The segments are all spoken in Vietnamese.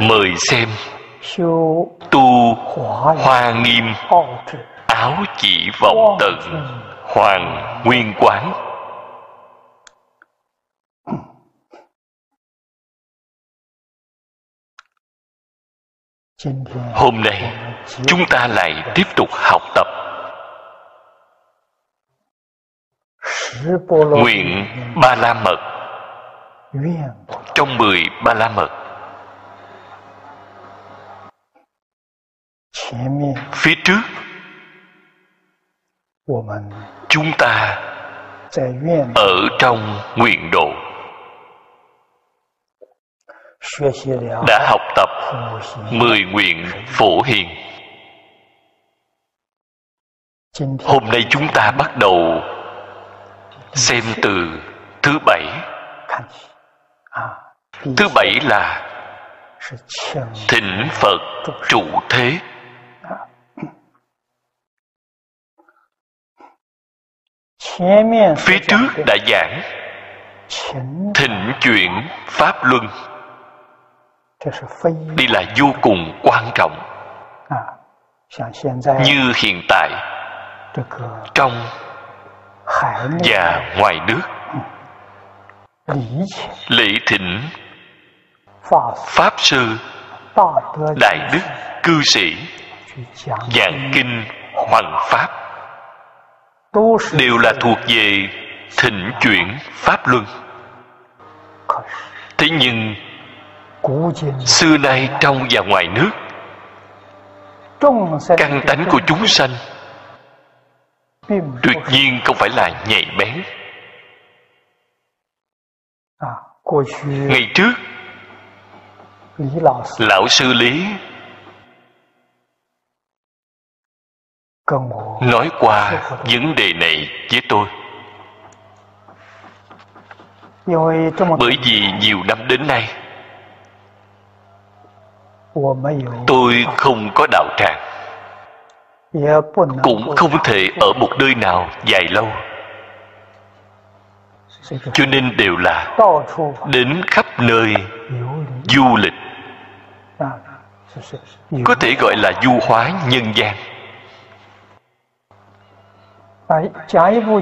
Mời xem. Tu hoa nghiêm. Áo chỉ vọng tận. Hoàng nguyên quán. Hôm nay, chúng ta lại tiếp tục học tập. Nguyện ba la mật. Trong mười ba la mật phía trước chúng ta ở trong nguyện độ. Đã học tập mười nguyện phổ hiền. Hôm nay chúng ta bắt đầu xem từ thứ bảy. Thứ bảy là thỉnh phật trụ thế phía trước đã giảng. thịnh chuyển pháp luân. đây là vô cùng quan trọng. như hiện tại. trong và ngoài nước. lễ thỉnh pháp sư. đại đức cư sĩ. giảng kinh hoằng pháp đều là thuộc về thịnh chuyển pháp luân. Thế nhưng, xưa nay trong và ngoài nước, căn tánh của chúng sanh tuyệt nhiên không phải là nhạy bén. Ngày trước, lão sư lý nói qua vấn đề này với tôi. Bởi vì nhiều năm đến nay tôi không có đạo tràng. Cũng không thể ở một nơi nào dài lâu. Cho nên đều là đến khắp nơi du lịch. Có thể gọi là du hóa nhân gian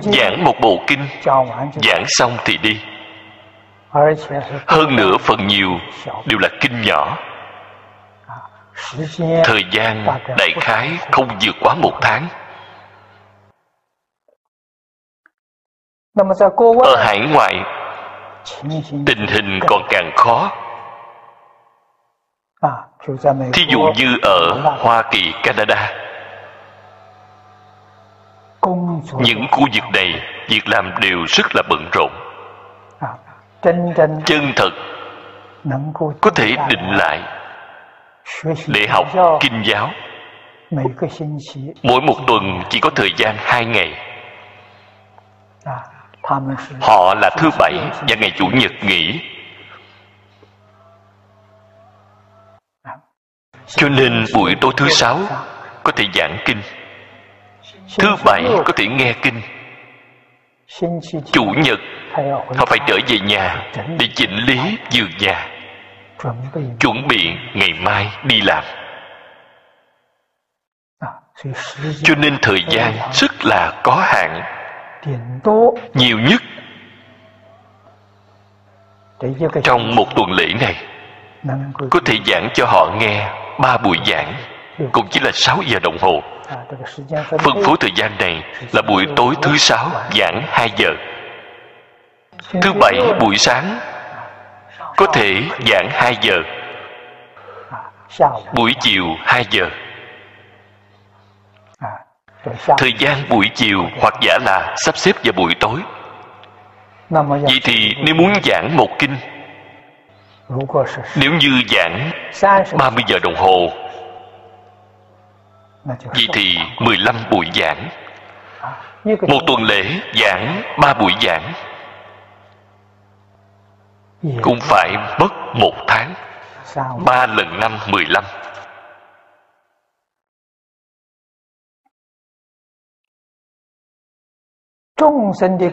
giảng một bộ kinh. Giảng xong thì đi. Hơn nữa phần nhiều đều là kinh nhỏ. Thời gian đại khái không vượt quá một tháng. Ở hải ngoại tình hình còn càng khó. Thí dụ như ở hoa kỳ canada những khu vực này việc làm đều rất là bận rộn. Chân thật có thể định lại để học kinh giáo. mỗi một tuần chỉ có thời gian hai ngày. Họ là thứ bảy và ngày chủ nhật nghỉ. Cho nên buổi tối thứ sáu có thể giảng kinh thứ bảy có thể nghe kinh. Chủ nhật họ phải trở về nhà để chỉnh lý giường nhà. Chuẩn bị ngày mai đi làm. Cho nên thời gian rất là có hạn. Nhiều nhất trong một tuần lễ này có thể giảng cho họ nghe ba buổi giảng. Cũng chỉ là 6 giờ đồng hồ phân phối thời gian này là buổi tối thứ sáu giảng 2 giờ. Thứ bảy, buổi sáng, có thể giảng 2 giờ. Buổi chiều 2 giờ. Thời gian buổi chiều hoặc giả là sắp xếp vào buổi tối. Vậy thì nếu muốn giảng một kinh, nếu như giảng 30 giờ đồng hồ Vậy thì 15 buổi giảng. Một tuần lễ giảng ba buổi giảng. Cũng phải mất một tháng. Ba lần năm 15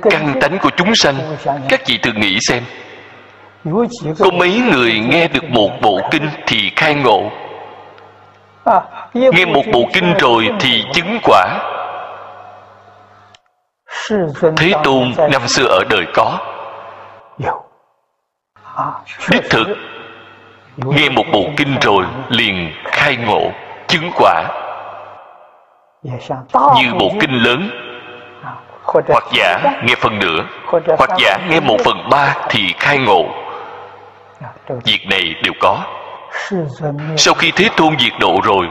Căn tánh của chúng sanh Các vị tự nghĩ xem. Có mấy người nghe được một bộ kinh thì khai ngộ Nghe một bộ kinh rồi thì chứng quả. Thế Tôn năm xưa ở đời có. Đích thực Nghe một bộ kinh rồi liền khai ngộ Chứng quả. Như bộ kinh lớn. Hoặc giả nghe phần nửa. Hoặc giả nghe một phần ba thì khai ngộ. Việc này đều có sau khi thế tôn diệt độ rồi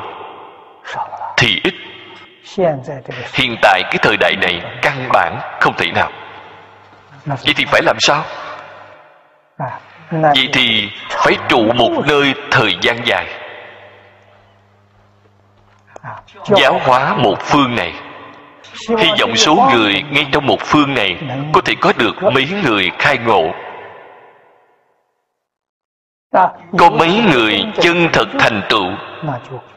thì ít. hiện tại cái thời đại này căn bản không thể nào. Vậy thì phải làm sao? Vậy thì phải trụ một nơi thời gian dài. Giáo hóa một phương này. Hy vọng số người ngay trong một phương này có thể có được mấy người khai ngộ có mấy người chân thật thành tựu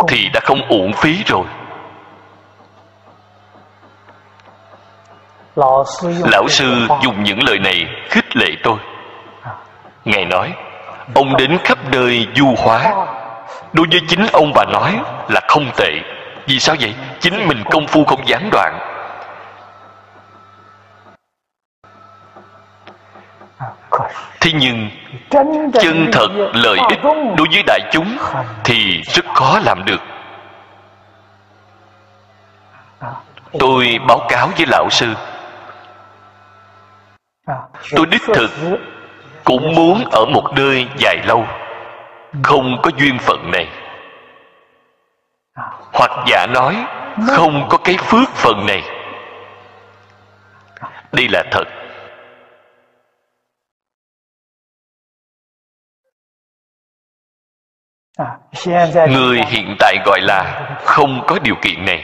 thì đã không uổng phí rồi. Lão sư dùng những lời này khích lệ tôi. Ngài nói, ông đến khắp nơi du hóa. Đối với chính ông bà nói là không tệ. Vì sao vậy? Chính mình công phu không gián đoạn. Thế nhưng chân thật lợi ích đối với đại chúng thì rất khó làm được. Tôi báo cáo với lão sư. Tôi đích thực cũng muốn ở một nơi dài lâu không có duyên phận này. Hoặc giả nói không có cái phước phần này. Đây là thật người hiện tại gọi là không có điều kiện này.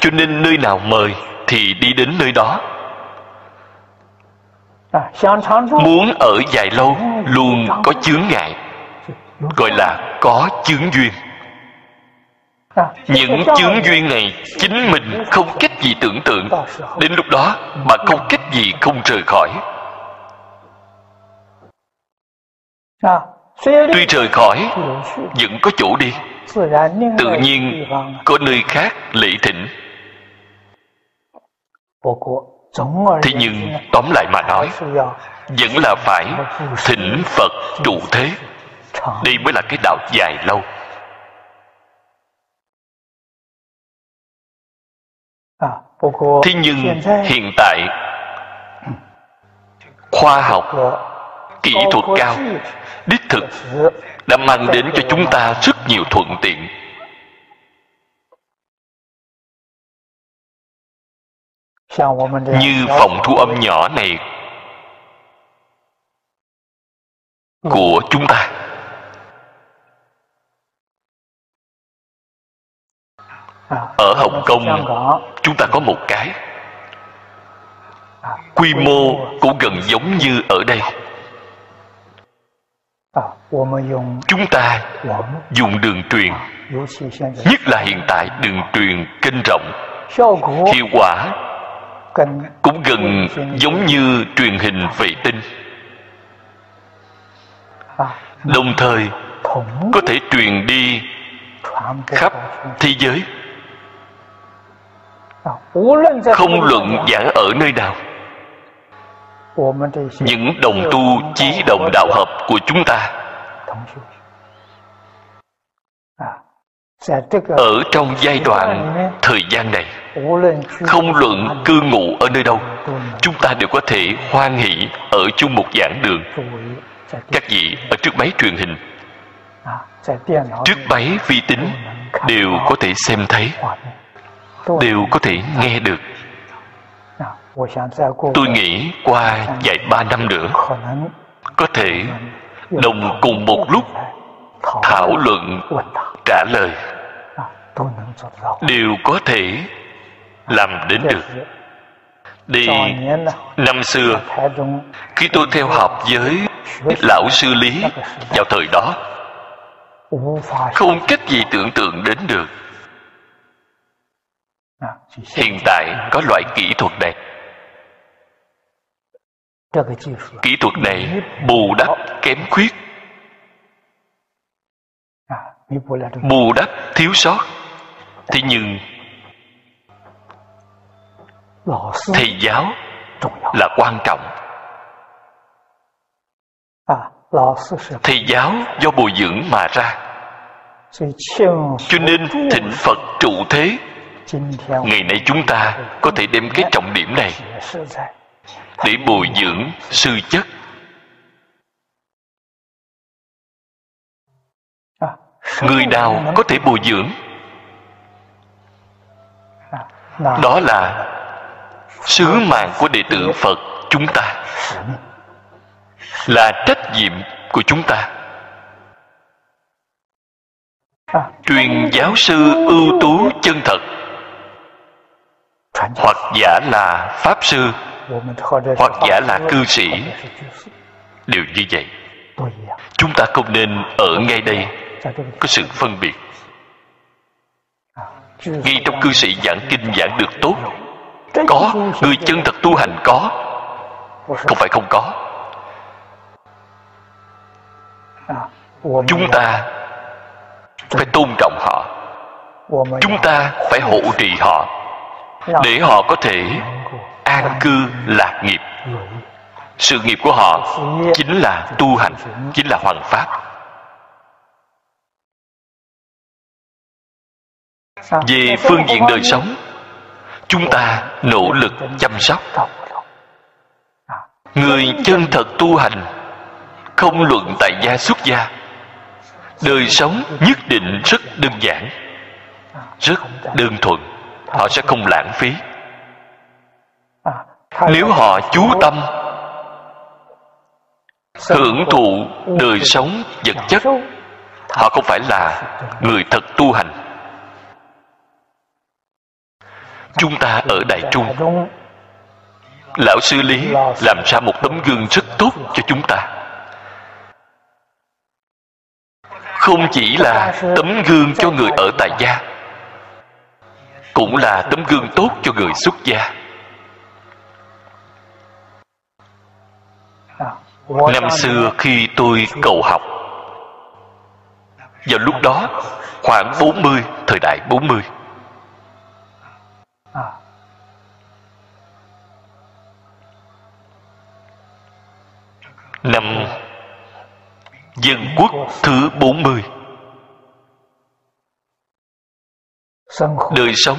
Cho nên nơi nào mời thì đi đến nơi đó. Muốn ở dài lâu luôn có chướng ngại. Gọi là có chướng duyên. Những chướng duyên này chính mình không cách gì tưởng tượng. Đến lúc đó mà không cách gì không rời khỏi tuy rời khỏi, vẫn có chỗ đi. Tự nhiên có nơi khác lệ thịnh. Thế nhưng tóm lại mà nói, vẫn là phải thỉnh phật trụ thế. Đây mới là cái đạo dài lâu. Thế nhưng hiện tại, khoa học, kỹ thuật cao đích thực, đã mang đến cho chúng ta rất nhiều thuận tiện. Như phòng thu âm nhỏ này của chúng ta. Ở hồng kông, chúng ta có một cái. Quy mô cũng gần giống như ở đây chúng ta dùng đường truyền. Nhất là hiện tại đường truyền kênh rộng hiệu quả cũng gần giống như truyền hình vệ tinh. Đồng thời có thể truyền đi khắp thế giới. Không luận giảng ở nơi nào những đồng tu chí đồng đạo hợp của chúng ta ở trong giai đoạn thời gian này không luận cư ngụ ở nơi đâu chúng ta đều có thể hoan hỷ ở chung một giảng đường. Các vị ở trước máy truyền hình trước máy vi tính đều có thể xem thấy đều có thể nghe được tôi nghĩ qua vài ba năm nữa, có thể đồng cùng một lúc thảo luận, trả lời. Đều có thể làm đến được. Đi, năm xưa, khi tôi theo học với lão sư lý vào thời đó, không cách gì tưởng tượng đến được. Hiện tại có loại kỹ thuật này kỹ thuật này bù đắp kém khuyết. Bù đắp thiếu sót. Thế nhưng thầy giáo là quan trọng. Thầy giáo do bồi dưỡng mà ra. Cho nên thịnh phật trụ thế. Ngày nay chúng ta có thể đem cái trọng điểm này để bồi dưỡng sư chất. Người nào có thể bồi dưỡng? Đó là sứ mạng của đệ tử phật chúng ta, là trách nhiệm của chúng ta. Truyền giáo sư ưu tú chân thật, hoặc giả là pháp sư hoặc giả là cư sĩ. Đều như vậy. Chúng ta không nên ở ngay đây. Có sự phân biệt. Ngay trong cư sĩ giảng kinh giảng được tốt. Có, người chân thật tu hành có. Không phải không có. Chúng ta phải tôn trọng họ. Chúng ta phải hộ trì họ. Để họ có thể an cư lạc nghiệp. Sự nghiệp của họ chính là tu hành, chính là hoàng pháp về phương diện đời sống, chúng ta nỗ lực chăm sóc. Người chân thật tu hành, không luận tại gia xuất gia. Đời sống nhất định rất đơn giản, rất đơn thuần. Họ sẽ không lãng phí nếu họ chú tâm hưởng thụ đời sống vật chất họ không phải là người thật tu hành. Chúng ta ở đại trung. Lão sư lý làm ra một tấm gương rất tốt cho chúng ta. Không chỉ là tấm gương cho người ở tại gia cũng là tấm gương tốt cho người xuất gia năm xưa khi tôi cầu học vào lúc đó khoảng 40, thời đại 40 Năm Dân quốc thứ 40 Đời sống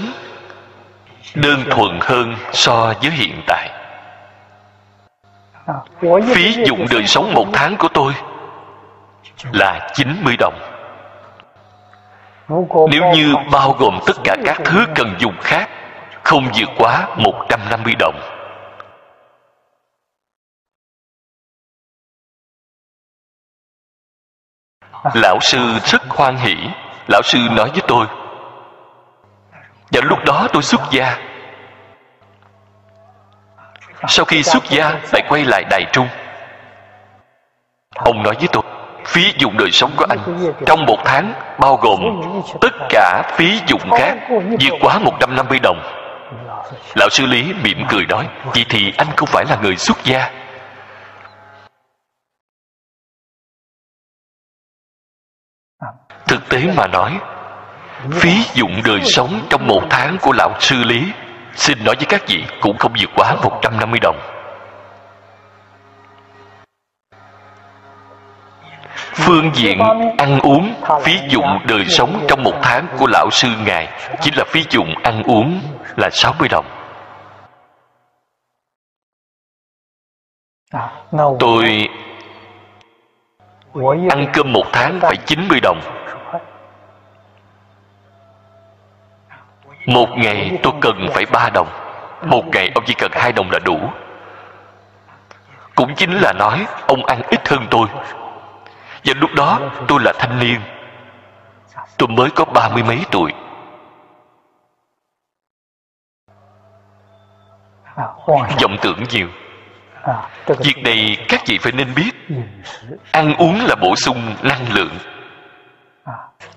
đơn thuần hơn so với hiện tại. Phí dụng đời sống một tháng của tôi là 90 đồng. Nếu như bao gồm tất cả các thứ cần dùng khác Không vượt quá 150 đồng. Lão sư rất hoan hỷ. Lão sư nói với tôi Và lúc đó tôi xuất gia sau khi xuất gia lại quay lại Đài Trung. Ông nói với tôi, Phí dụng đời sống của anh Trong một tháng bao gồm Tất cả phí dụng khác vượt quá 150 đồng. Lão sư Lý mỉm cười nói, Vậy thì anh không phải là người xuất gia. Thực tế mà nói, phí dụng đời sống trong một tháng của lão sư lý xin nói với các vị, cũng không vượt quá 150 đồng. Phương diện ăn uống, phí dụng đời sống trong một tháng của lão sư ngài chính là phí dụng ăn uống là 60 đồng. Tôi ăn cơm một tháng phải 90 đồng. Một ngày tôi cần phải ba đồng. Một ngày ông chỉ cần hai đồng là đủ. Cũng chính là nói ông ăn ít hơn tôi. Và lúc đó tôi là thanh niên. Tôi mới có ba mươi mấy tuổi. Vọng tưởng nhiều. Việc này các vị phải nên biết. Ăn uống là bổ sung năng lượng.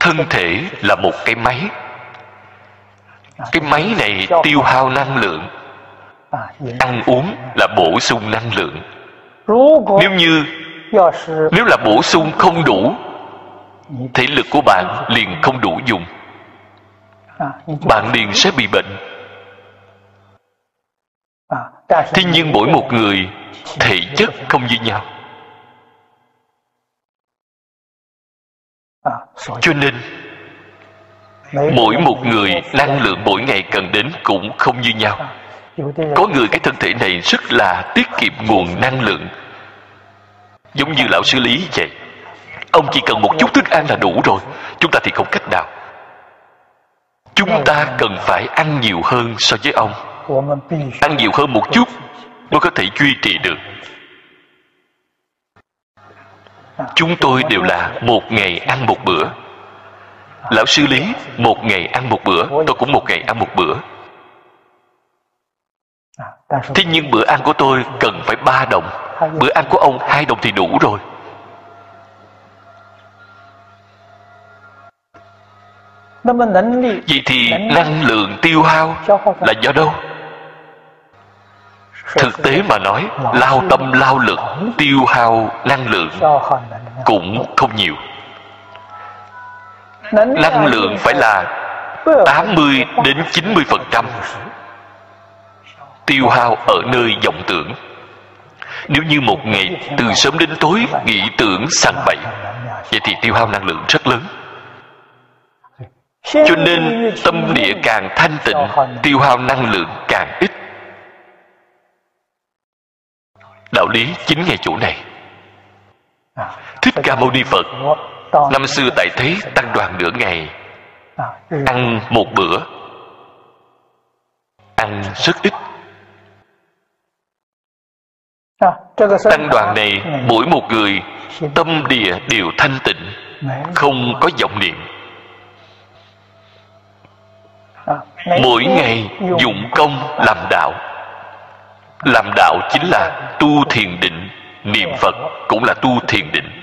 Thân thể là một cái máy cái máy này tiêu hao năng lượng. Ăn uống là bổ sung năng lượng. Nếu như, nếu là bổ sung không đủ, thể lực của bạn liền không đủ dùng. Bạn liền sẽ bị bệnh. Thế nhưng mỗi một người, thể chất không như nhau. Cho nên mỗi một người năng lượng mỗi ngày cần đến cũng không như nhau. Có người cái thân thể này rất là tiết kiệm nguồn năng lượng. Giống như lão sư lý vậy. Ông chỉ cần một chút thức ăn là đủ rồi. Chúng ta thì không cách nào. Chúng ta cần phải ăn nhiều hơn so với ông. Ăn nhiều hơn một chút mới có thể duy trì được. Chúng tôi đều là một ngày ăn một bữa lão sư lý, một ngày ăn một bữa. Tôi cũng một ngày ăn một bữa. Thế nhưng bữa ăn của tôi cần phải ba đồng. Bữa ăn của ông hai đồng thì đủ rồi. Vậy thì năng lượng tiêu hao là do đâu? Thực tế mà nói, lao tâm, lao lực tiêu hao năng lượng cũng không nhiều năng lượng phải là 80 đến 90 phần trăm. Tiêu hao ở nơi vọng tưởng. Nếu như một ngày từ sớm đến tối nghĩ tưởng sằng bậy vậy thì tiêu hao năng lượng rất lớn. Cho nên tâm địa càng thanh tịnh tiêu hao năng lượng càng ít. Đạo lý chính ngay chỗ này. Thích ca mâu ni phật năm xưa tại thế tăng đoàn nửa ngày. Ăn một bữa. Ăn rất ít. Tăng đoàn này mỗi một người tâm địa đều thanh tịnh không có vọng niệm. Mỗi ngày dụng công làm đạo. Làm đạo chính là tu thiền định. Niệm phật cũng là tu thiền định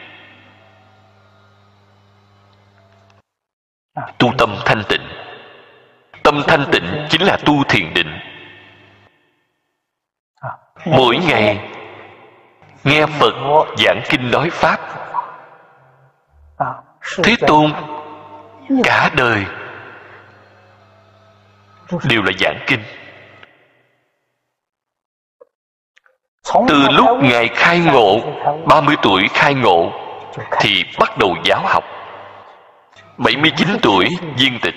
tu tâm thanh tịnh. Tâm thanh tịnh chính là tu thiền định. Mỗi ngày, nghe phật giảng kinh nói pháp. Thế tôn, cả đời, đều là giảng kinh. Từ lúc ngài khai ngộ 30 tuổi khai ngộ, thì bắt đầu giáo học. 79 tuổi, viên tịch.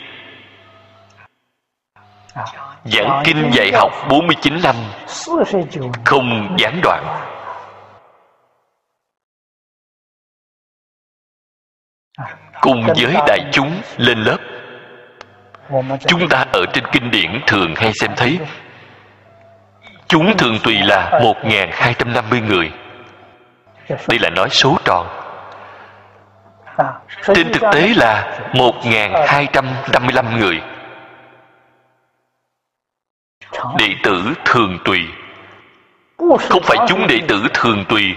Giảng kinh dạy học 49 năm. Không gián đoạn. Cùng với đại chúng lên lớp, Chúng ta ở trên kinh điển thường hay xem thấy, Chúng thường tùy là 1.250 người. Đây là nói số tròn. Trên thực tế là 1.255 người. Đệ tử thường tùy. Không phải chúng đệ tử thường tùy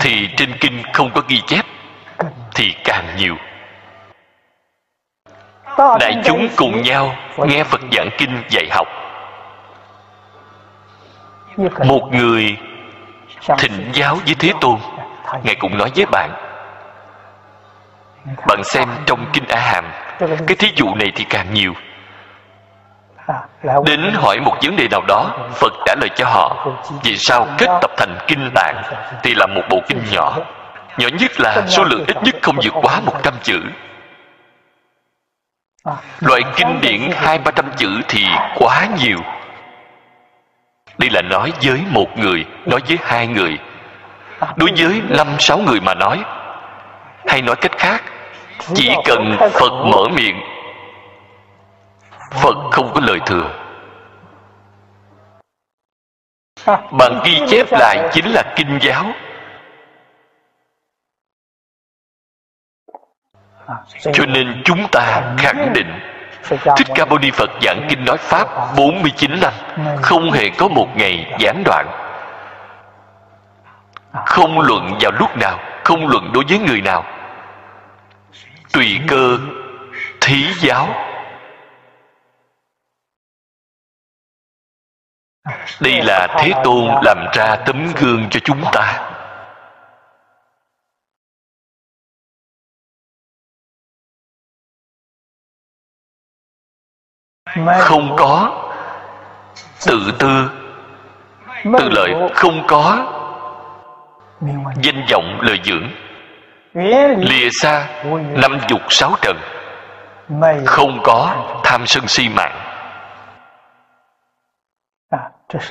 Thì trên kinh không có ghi chép Thì càng nhiều. Đại chúng cùng nhau nghe Phật giảng kinh dạy học. Một người thịnh giáo với thế tôn ngài cũng nói với bạn bạn xem trong kinh a hàm cái thí dụ này thì càng nhiều. Đến hỏi một vấn đề nào đó, phật trả lời cho họ, vì sao kết tập thành kinh tạng thì là một bộ kinh nhỏ? Nhỏ nhất là số lượng ít nhất không vượt quá một trăm chữ. Loại kinh điển hai ba trăm chữ thì quá nhiều. Đây là nói với một người, nói với hai người. Đối với năm sáu người mà nói, hay nói cách khác chỉ cần phật mở miệng. phật không có lời thừa. Bằng ghi chép lại chính là kinh giáo. Cho nên chúng ta khẳng định Thích Ca Mâu Ni Phật giảng kinh nói Pháp 49 năm Không hề có một ngày gián đoạn. Không luận vào lúc nào Không luận đối với người nào Tùy cơ, Thí giáo. Đây là Thế Tôn làm ra tấm gương cho chúng ta. Không có. Tự tư. Tự lợi không có. Danh vọng lời dưỡng lìa xa năm dục sáu trần. Không có tham sân si mạng.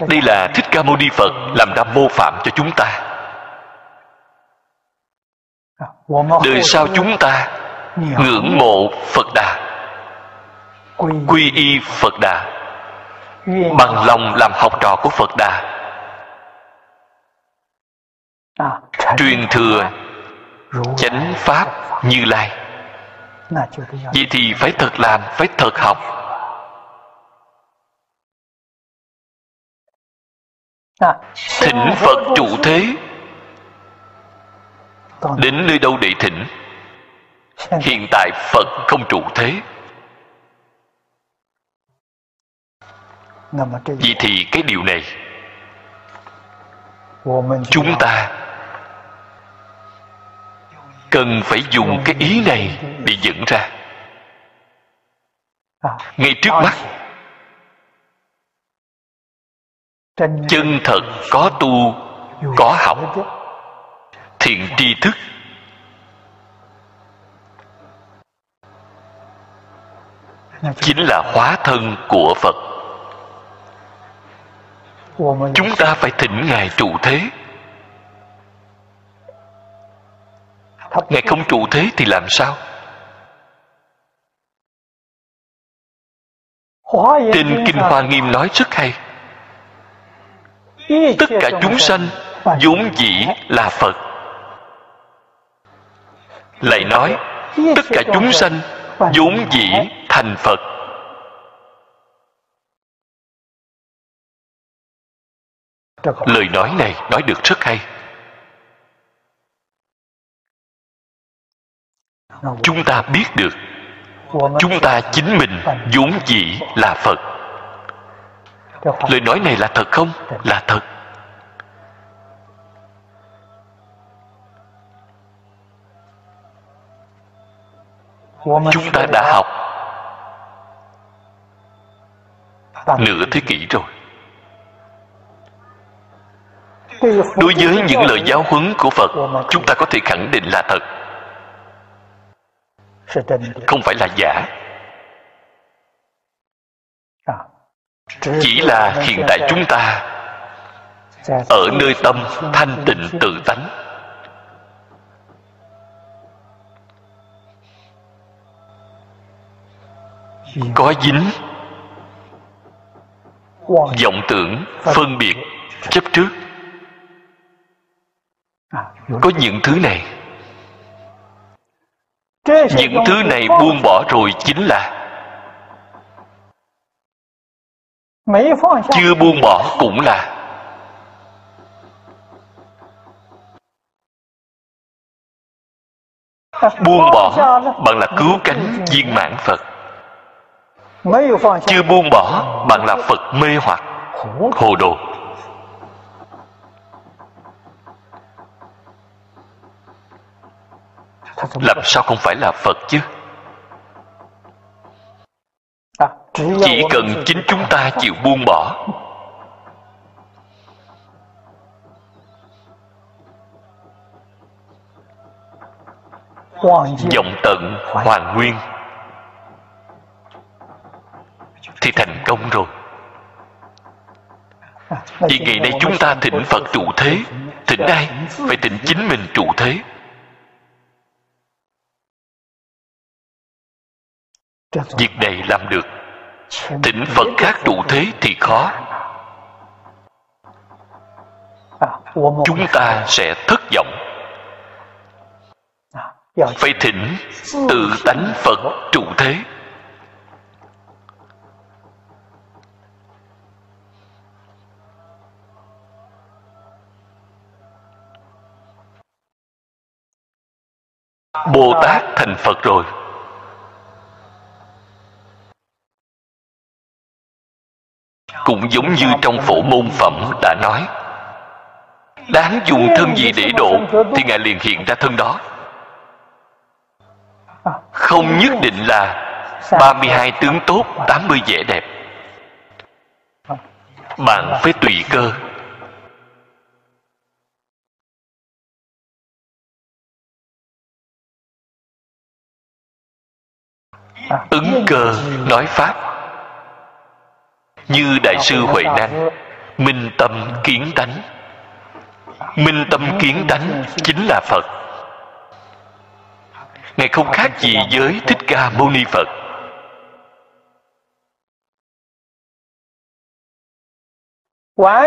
Đây là thích ca mâu ni phật làm ra mô phạm cho chúng ta. Đời sau chúng ta ngưỡng mộ phật đà. Quy y phật đà. Bằng lòng làm học trò của phật đà. Truyền thừa chánh pháp như lai. Vậy thì phải thật làm phải thật học. Thỉnh phật trụ thế. Đến nơi đâu để thỉnh? Hiện tại phật không trụ thế. Vậy thì cái điều này chúng ta cần phải dùng cái ý này để dẫn ra. Ngay trước mắt, chân thật có tu, có học, thiện tri thức. Chính là hóa thân của phật. Chúng ta phải thỉnh ngài trụ thế. Ngài không trụ thế thì làm sao? Trên kinh hoa nghiêm nói rất hay. Tất cả chúng sanh vốn dĩ là phật. Lại nói, tất cả chúng sanh vốn dĩ thành phật. Lời nói này nói được rất hay. Chúng ta biết được. Chúng ta chính mình vốn dĩ là phật. Lời nói này là thật không? Là thật. Chúng ta đã học nửa thế kỷ rồi. Đối với những lời giáo huấn của phật, chúng ta có thể khẳng định là thật không phải là giả. Chỉ là hiện tại chúng ta ở nơi tâm thanh tịnh tự tánh. Có dính vọng tưởng phân biệt chấp trước. Có những thứ này những thứ này buông bỏ rồi chính là chưa buông bỏ cũng là buông bỏ bằng là cứu cánh viên mãn phật. Chưa buông bỏ bằng là phật mê hoặc hồ đồ. Làm sao không phải là phật chứ? Chỉ cần chính chúng ta chịu buông bỏ. Vọng tận hoàn nguyên. Thì thành công rồi. Vì ngày nay chúng ta thỉnh phật trụ thế thỉnh ai phải thỉnh chính mình trụ thế việc này làm được. Thỉnh phật khác trụ thế thì khó. Chúng ta sẽ thất vọng. Phải thỉnh tự tánh phật trụ thế. Bồ tát thành phật rồi cũng giống như trong phổ môn phẩm đã nói. Đáng dùng thân gì để độ thì ngài liền hiện ra thân đó. Không nhất định là 32 tướng tốt 80 vẻ đẹp. Bạn phải tùy cơ. Ứng cơ nói pháp như đại sư huệ năng minh tâm kiến tánh. Minh tâm kiến tánh chính là phật. Ngài không khác gì với thích ca mâu ni phật.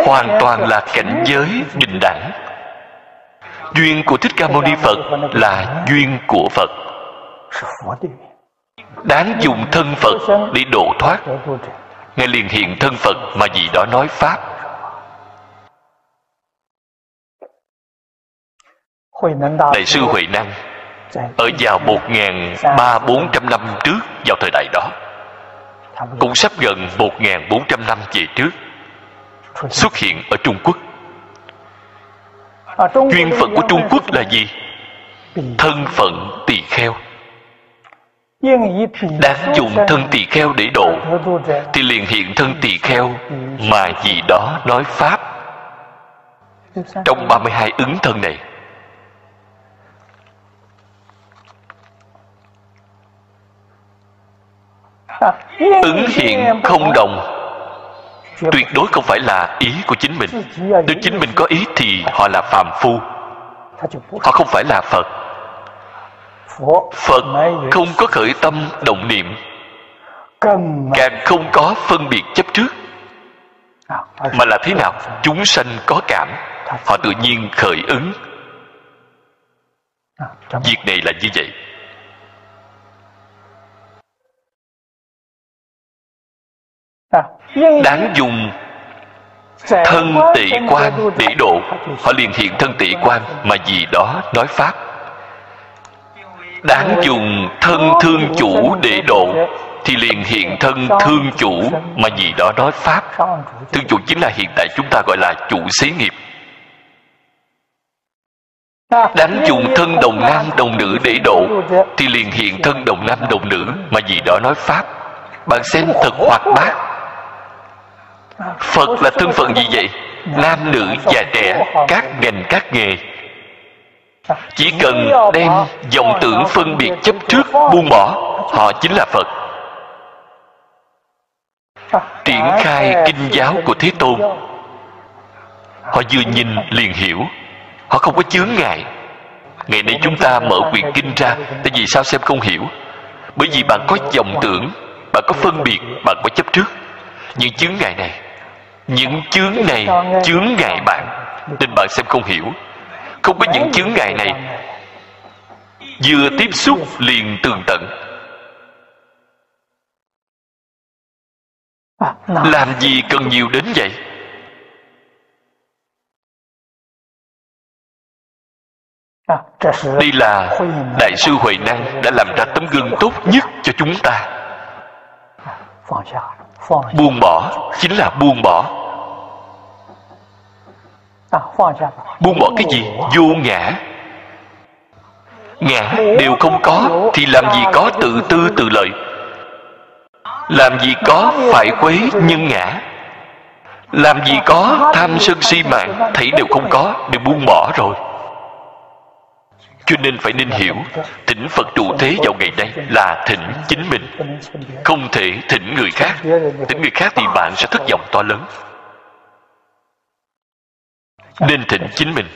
Hoàn toàn là cảnh giới bình đẳng. Duyên của thích ca mâu ni phật là duyên của phật. Đáng dùng thân phật để độ thoát ngài liền hiện thân phật mà gì đó nói pháp. Đại sư huệ năng ở vào một ngàn ba bốn trăm năm trước vào thời đại đó cũng sắp gần một ngàn bốn trăm năm về trước xuất hiện ở trung quốc. Duyên phận của trung quốc là gì? Thân phận tỳ kheo đáng dùng thân tỳ kheo để độ. Thì liền hiện thân tỳ kheo mà gì đó nói pháp. Trong 32 ứng thân này. Ứng hiện không đồng. Tuyệt đối không phải là ý của chính mình. Nếu chính mình có ý thì họ là phàm phu. Họ không phải là phật phật không có khởi tâm động niệm. Càng không có phân biệt chấp trước. Mà là thế nào? chúng sanh có cảm. Họ tự nhiên khởi ứng. Việc này là như vậy. Đáng dùng thân tị quan để độ. Họ liền hiện thân tị quan mà gì đó nói pháp đáng dùng thân thương chủ để độ, thì liền hiện thân thương chủ mà gì đó nói pháp. Thương chủ chính là hiện tại chúng ta gọi là chủ xí nghiệp. Đáng dùng thân đồng nam đồng nữ để độ, thì liền hiện thân đồng nam đồng nữ mà gì đó nói pháp. Bạn xem thật hoạt bát. Phật là thân phận gì vậy? Nam nữ già trẻ, các ngành các nghề chỉ cần đem dòng tưởng phân biệt chấp trước buông bỏ, họ chính là phật. Triển khai kinh giáo của thế tôn. Họ vừa nhìn liền hiểu. Họ không có chướng ngại. Ngày nay chúng ta mở quyển kinh ra, tại vì sao xem không hiểu? Bởi vì bạn có dòng tưởng, bạn có phân biệt, bạn có chấp trước. Những chướng ngại này, những chướng này chướng ngại bạn, nên bạn xem không hiểu không có những chướng ngại này. Vừa tiếp xúc liền tường tận. Làm gì cần nhiều đến vậy? Đây là đại sư huệ năng đã làm ra tấm gương tốt nhất cho chúng ta. Buông bỏ chính là buông bỏ buông bỏ cái gì? Vô ngã. Ngã đều không có thì làm gì có tự tư tự lợi. Làm gì có phải quấy nhân ngã. Làm gì có tham sân si mạng thấy đều không có, đều buông bỏ rồi. Cho nên phải nên hiểu, thỉnh phật trụ thế vào ngày nay là thỉnh chính mình. Không thể thỉnh người khác. Thỉnh người khác thì bạn sẽ thất vọng to lớn nên thịnh chính mình.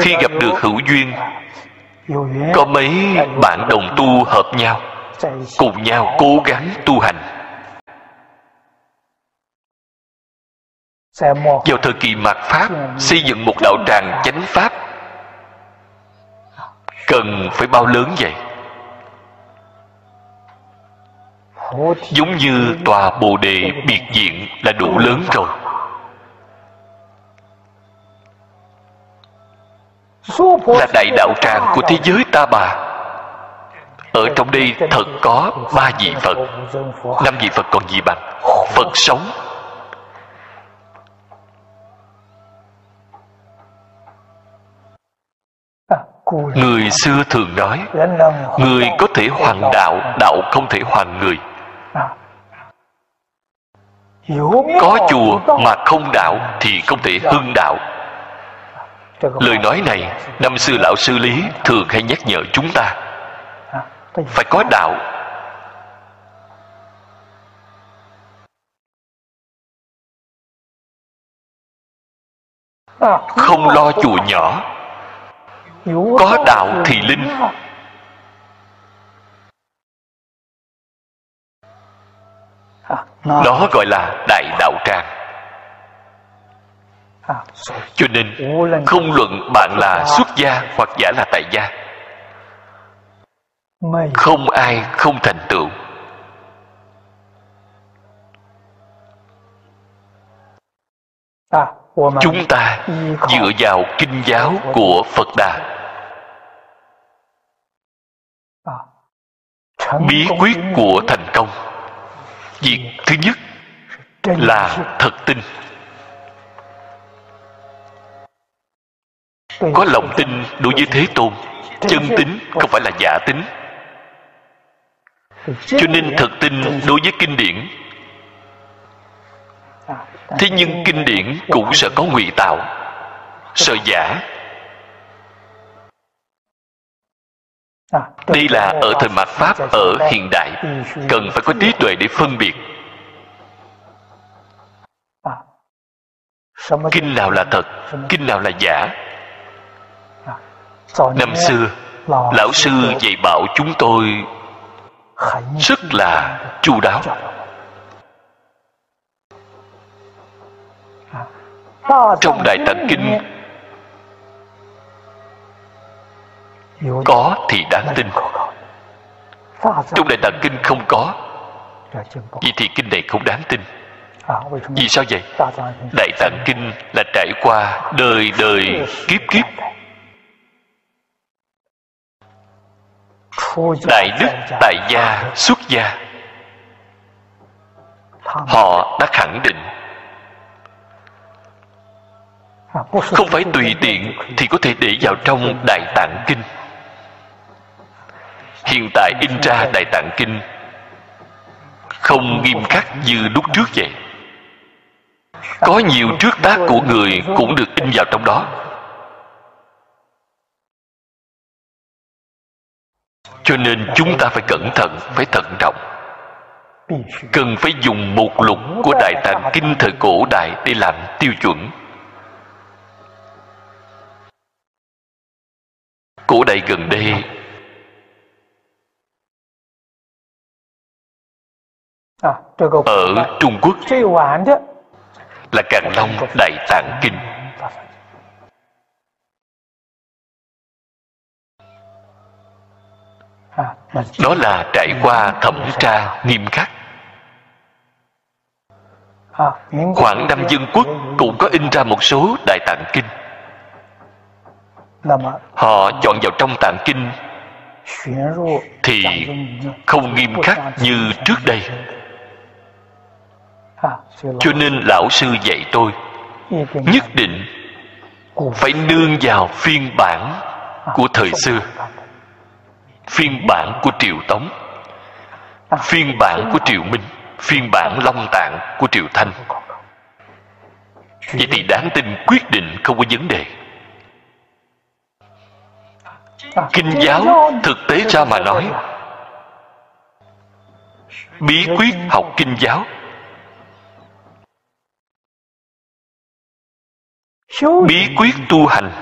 Khi gặp được hữu duyên, có mấy bạn đồng tu hợp nhau, cùng nhau cố gắng tu hành. Vào thời kỳ mạt pháp, xây dựng một đạo tràng chánh pháp, cần phải bao lớn vậy? Giống như tòa bồ đề biệt diện là đủ lớn rồi. Là đại đạo tràng của thế giới ta bà. Ở trong đây thật có ba vị phật. Năm vị phật còn gì bằng? Phật sống. Người xưa thường nói, người có thể hoàn đạo đạo không thể hoàn người có chùa mà không đạo thì không thể hưng đạo. Lời nói này năm xưa lão sư lý thường hay nhắc nhở chúng ta. Phải có đạo. Không lo chùa nhỏ. Có đạo thì linh đó gọi là đại đạo tràng. Cho nên không luận bạn là xuất gia hoặc giả là tại gia. Không ai không thành tựu. Chúng ta dựa vào kinh giáo của phật đà. Bí quyết của thành công việc thứ nhất là thật tin. Có lòng tin đối với thế tôn, chân tính không phải là giả tính cho nên thật tin đối với kinh điển. Thế nhưng kinh điển cũng sẽ có ngụy tạo, sợ giả. Đây là ở thời mạt pháp ở hiện đại. cần phải có trí tuệ để phân biệt. Kinh nào là thật? kinh nào là giả? Năm xưa lão sư dạy bảo chúng tôi rất là chu đáo. trong đại tạng kinh có thì đáng tin. Trong đại tạng kinh không có. Vậy thì kinh này không đáng tin. Vì sao vậy? Đại tạng kinh là trải qua đời đời kiếp kiếp. Đại đức tại gia, xuất gia. Họ đã khẳng định. Không phải tùy tiện thì có thể để vào trong đại tạng kinh hiện tại in ra đại tạng kinh không nghiêm khắc như lúc trước vậy. Có nhiều trước tác của người cũng được in vào trong đó. Cho nên chúng ta phải cẩn thận, phải thận trọng. Cần phải dùng một lục của đại tạng kinh thời cổ đại để làm tiêu chuẩn. Cổ đại gần đây ở trung quốc là càng long đại tạng kinh. Đó là trải qua thẩm tra nghiêm khắc. Khoảng năm dân quốc cũng có in ra một số đại tạng kinh. Họ chọn vào trong tạng kinh thì không nghiêm khắc như trước đây cho nên lão sư dạy tôi, nhất định phải nương vào phiên bản của thời xưa, phiên bản của triều tống, phiên bản của triều minh, phiên bản long tạng của triều thanh. Vậy thì đáng tin quyết định không có vấn đề. Kinh giáo thực tế ra mà nói, bí quyết học kinh giáo bí quyết tu hành.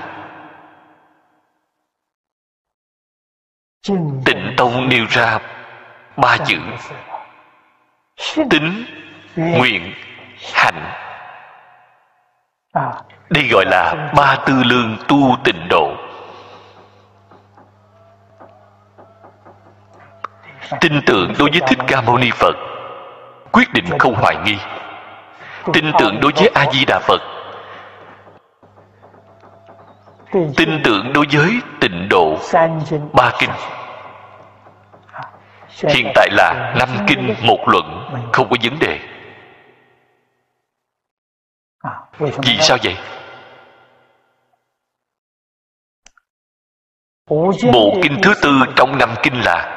Tịnh tông nêu ra ba chữ. tính nguyện hành đây gọi là ba tư lương tu tịnh độ. Tin tưởng đối với thích ca mâu ni phật quyết định không hoài nghi. Tin tưởng đối với a di đà phật tin tưởng đối với tịnh độ. Ba kinh. Hiện tại là năm kinh một luận, không có vấn đề. Vì sao vậy? Bộ kinh thứ tư trong năm kinh là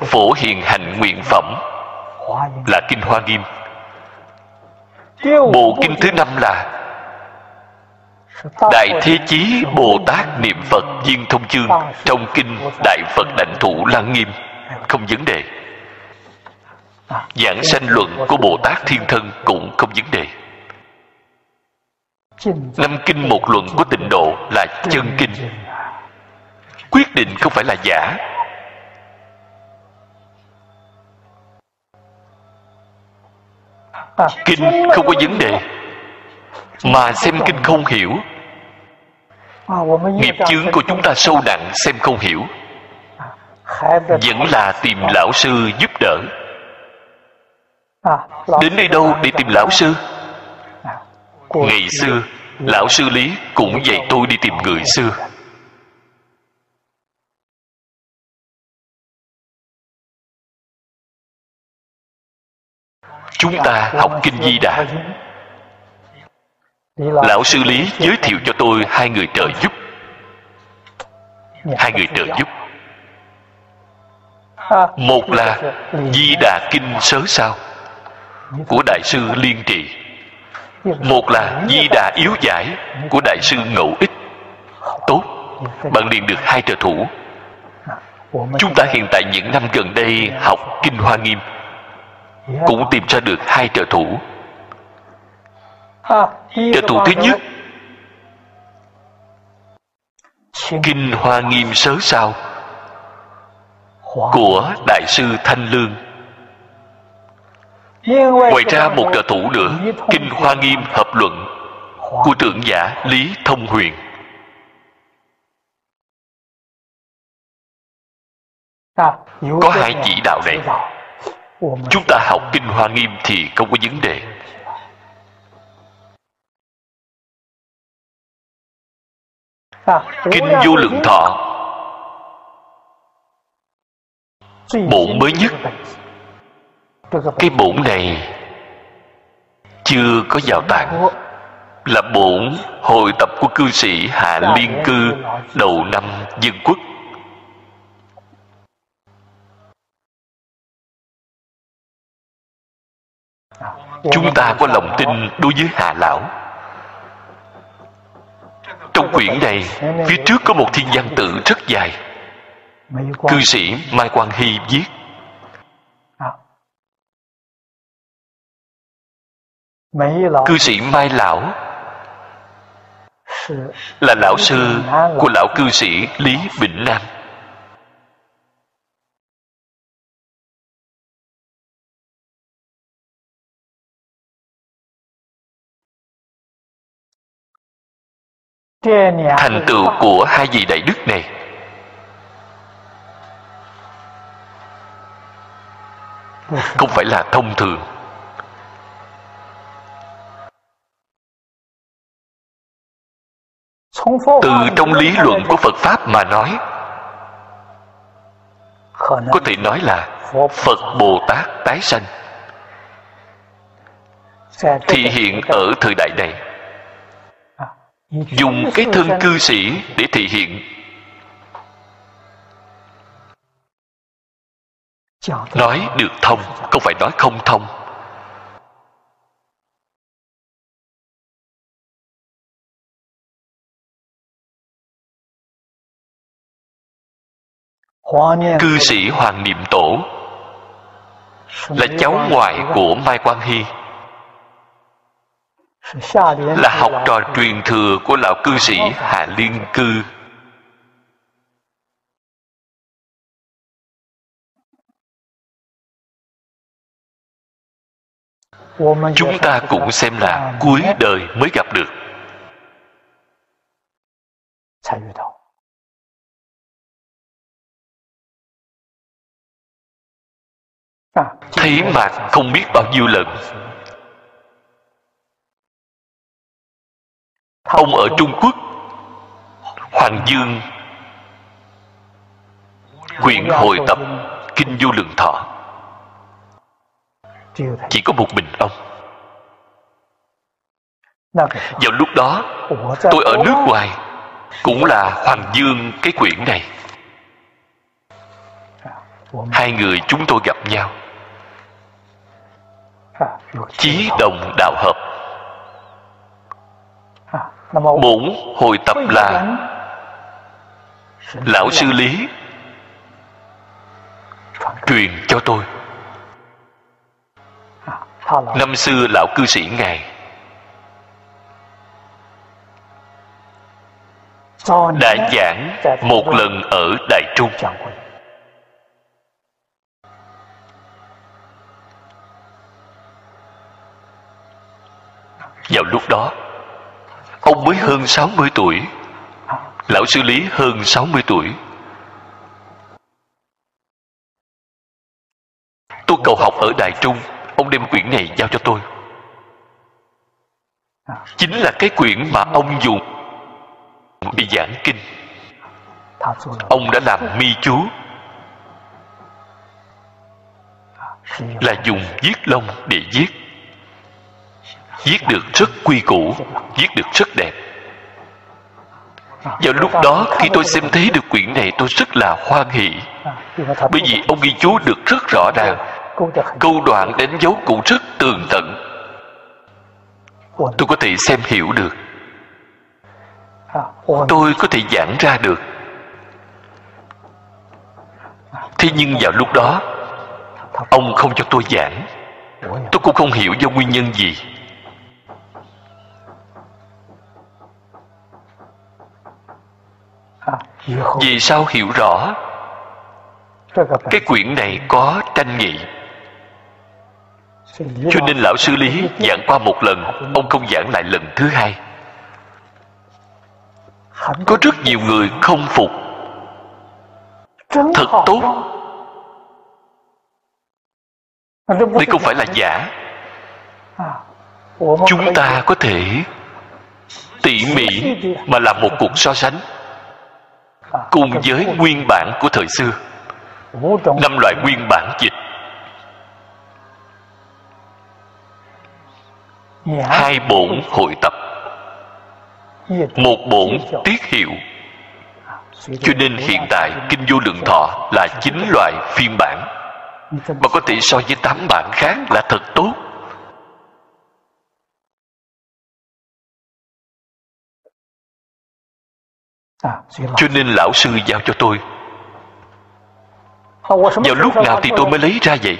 phổ hiền hạnh nguyện phẩm, là kinh hoa nghiêm. Bộ kinh thứ năm là đại thế chí bồ tát niệm phật viên thông chương. Trong kinh đại phật đảnh thủ lăng nghiêm không vấn đề. Giảng sanh luận của bồ tát thiên thân cũng không vấn đề. Năm kinh một luận của tịnh độ là chân kinh. quyết định không phải là giả. Kinh không có vấn đề mà xem kinh không hiểu nghiệp chướng của chúng ta sâu nặng xem không hiểu vẫn là tìm lão sư giúp đỡ đến đây đâu để tìm lão sư ngày xưa lão sư lý cũng dạy tôi đi tìm người xưa chúng ta học kinh di đà lão sư lý giới thiệu cho tôi hai người trợ giúp. Hai người trợ giúp. Một là di đà kinh sớ sao của đại sư liên trì. Một là di đà yếu giải của đại sư ngẫu ích. Tốt bạn liền được hai trợ thủ. Chúng ta hiện tại những năm gần đây học kinh hoa nghiêm cũng tìm ra được hai trợ thủ trợ thủ thứ nhất. Kinh hoa nghiêm sớ sao? Của đại sư thanh lương. Ngoài ra một trợ thủ nữa kinh hoa nghiêm hợp luận của trưởng giả lý thông huyền. Có hai chỉ đạo này. Chúng ta học kinh hoa nghiêm thì không có vấn đề kinh vô lượng thọ. Bổn mới nhất. Cái bổn này chưa có vào tạng là bổn hội tập của cư sĩ hạ liên cư đầu năm dân quốc. Chúng ta có lòng tin đối với hạ lão trong quyển này, phía trước có một thiên văn tự rất dài. Cư sĩ mai quang hy viết, cư sĩ mai lão là lão sư của lão cư sĩ lý bỉnh nam. Thành tựu của hai vị đại đức này. Không phải là thông thường. Từ trong lý luận của phật pháp mà nói, có thể nói là phật bồ tát tái sanh. Thì hiện ở thời đại này dùng cái thân cư sĩ để thể hiện. Nói được thông không phải nói không thông. Cư sĩ hoàng niệm tổ là cháu ngoại của mai quang hy là học trò truyền thừa của lão cư sĩ hạ liên cư. Chúng ta cũng xem là cuối đời mới gặp được. Thấy mà không biết bao nhiêu lần ông ở trung quốc. Hoàng dương. Quyển hồi tập kinh du lượng thọ. Chỉ có một mình ông. Vào lúc đó, tôi ở nước ngoài, cũng là hoàng dương cái quyển này. Hai người chúng tôi gặp nhau. Chí đồng đạo hợp bổn hồi tập là lão sư lý truyền cho tôi. Năm xưa lão cư sĩ ngài đã giảng một lần ở đại trung. Vào lúc đó ông mới hơn 60 tuổi. Lão sư lý hơn 60 tuổi. Tôi cầu học ở đại trung. Ông đem quyển này giao cho tôi. Chính là cái quyển mà ông dùng đi giảng kinh. Ông đã làm mi chú. Là dùng viết lông để viết viết được rất quy củ viết được rất đẹp. Vào lúc đó, khi tôi xem thấy được quyển này, tôi rất là hoan hỷ. Bởi vì ông ghi chú được rất rõ ràng. Câu đoạn đánh dấu cũng rất tường tận. Tôi có thể xem hiểu được. Tôi có thể giảng ra được. Thế nhưng vào lúc đó, ông không cho tôi giảng. Tôi cũng không hiểu do nguyên nhân gì. Vì sao hiểu rõ? Cái quyển này có tranh nghị. Cho nên lão sư lý giảng qua một lần ông không giảng lại lần thứ hai. Có rất nhiều người không phục. Thật tốt. Đây không phải là giả. Chúng ta có thể tỉ mỉ mà làm một cuộc so sánh cùng với nguyên bản của thời xưa. Năm loại nguyên bản dịch. Hai bổn hội tập. Một bổn tiết hiệu. Cho nên hiện tại kinh vô lượng thọ là chín loại phiên bản. Mà có thể so với tám bản khác là thật tốt. Cho nên lão sư giao cho tôi. Vào lúc nào thì tôi mới lấy ra vậy?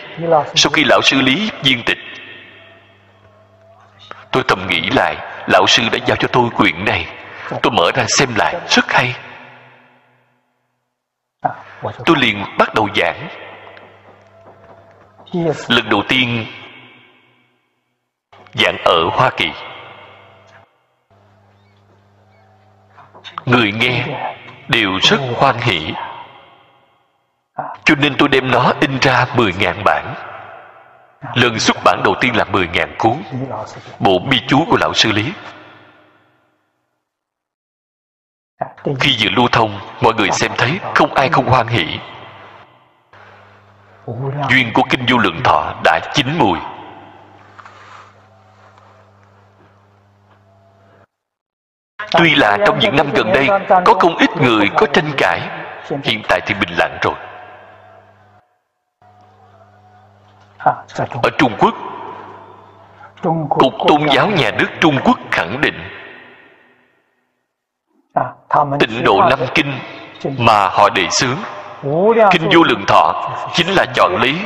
sau khi lão sư lý viên tịch. Tôi thầm nghĩ lại lão sư đã giao cho tôi quyển này. Tôi mở ra xem lại rất hay. Tôi liền bắt đầu giảng. Lần đầu tiên giảng ở hoa kỳ người nghe đều rất hoan hỷ. Cho nên tôi đem nó in ra 10.000 bản. Lần xuất bản đầu tiên là 10.000 cuốn. Bộ bi chú của lão sư lý. Khi vừa lưu thông, mọi người xem thấy không ai không hoan hỷ. Duyên của kinh du lượng thọ đã chín mùi. Tuy là trong những năm gần đây, có không ít người có tranh cãi. Hiện tại thì bình lặng rồi. Ở trung quốc cục tôn giáo nhà nước trung quốc khẳng định, tịnh độ năm kinh mà họ đề xướng. Kinh vô lượng thọ chính là chọn lý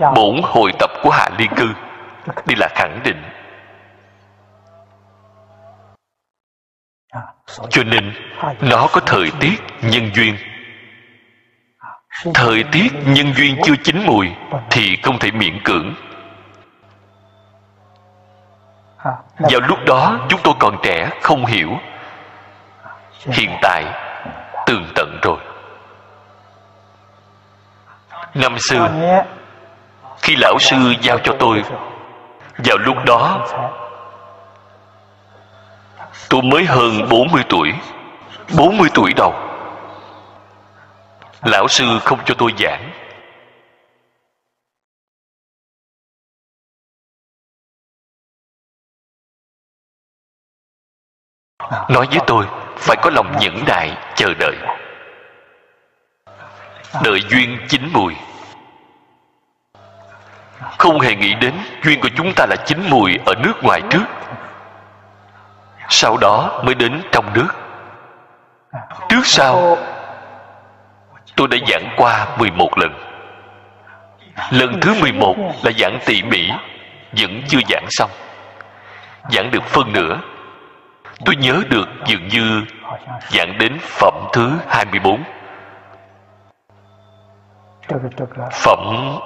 bổn hội tập của hạ liên cư. Đây là khẳng định. Cho nên, nó có thời tiết nhân duyên. Thời tiết nhân duyên chưa chín mùi thì không thể miễn cưỡng. Vào lúc đó, chúng tôi còn trẻ, không hiểu. Hiện tại, tường tận rồi. Năm xưa, khi lão sư giao cho tôi, vào lúc đó tôi mới hơn 40 tuổi. 40 tuổi đầu. Lão sư không cho tôi giảng. Nói với tôi, phải có lòng nhẫn nại, chờ đợi. Đợi duyên chín mùi. Không hề nghĩ đến duyên của chúng ta là chín mùi ở nước ngoài trước sau đó mới đến trong nước. Trước sau, tôi đã giảng qua 11 lần. Lần thứ 11 là giảng tỉ mỉ, vẫn chưa giảng xong. Giảng được phân nửa. Tôi nhớ được dường như giảng đến phẩm thứ 24 phẩm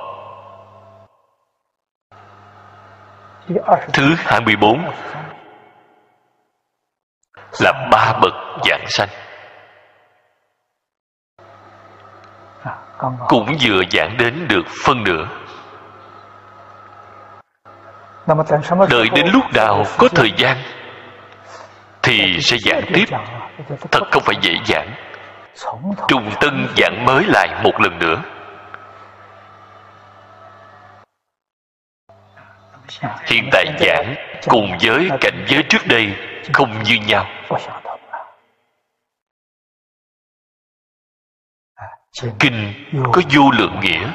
thứ 24 là ba bậc giảng sanh. Cũng vừa giảng đến được phân nửa. Đợi đến lúc nào có thời gian, thì sẽ giảng tiếp. Thật không phải dễ dàng trùng tân giảng mới lại một lần nữa. Hiện tại giảng cùng với cảnh giới trước đây không như nhau. Kinh có vô lượng nghĩa.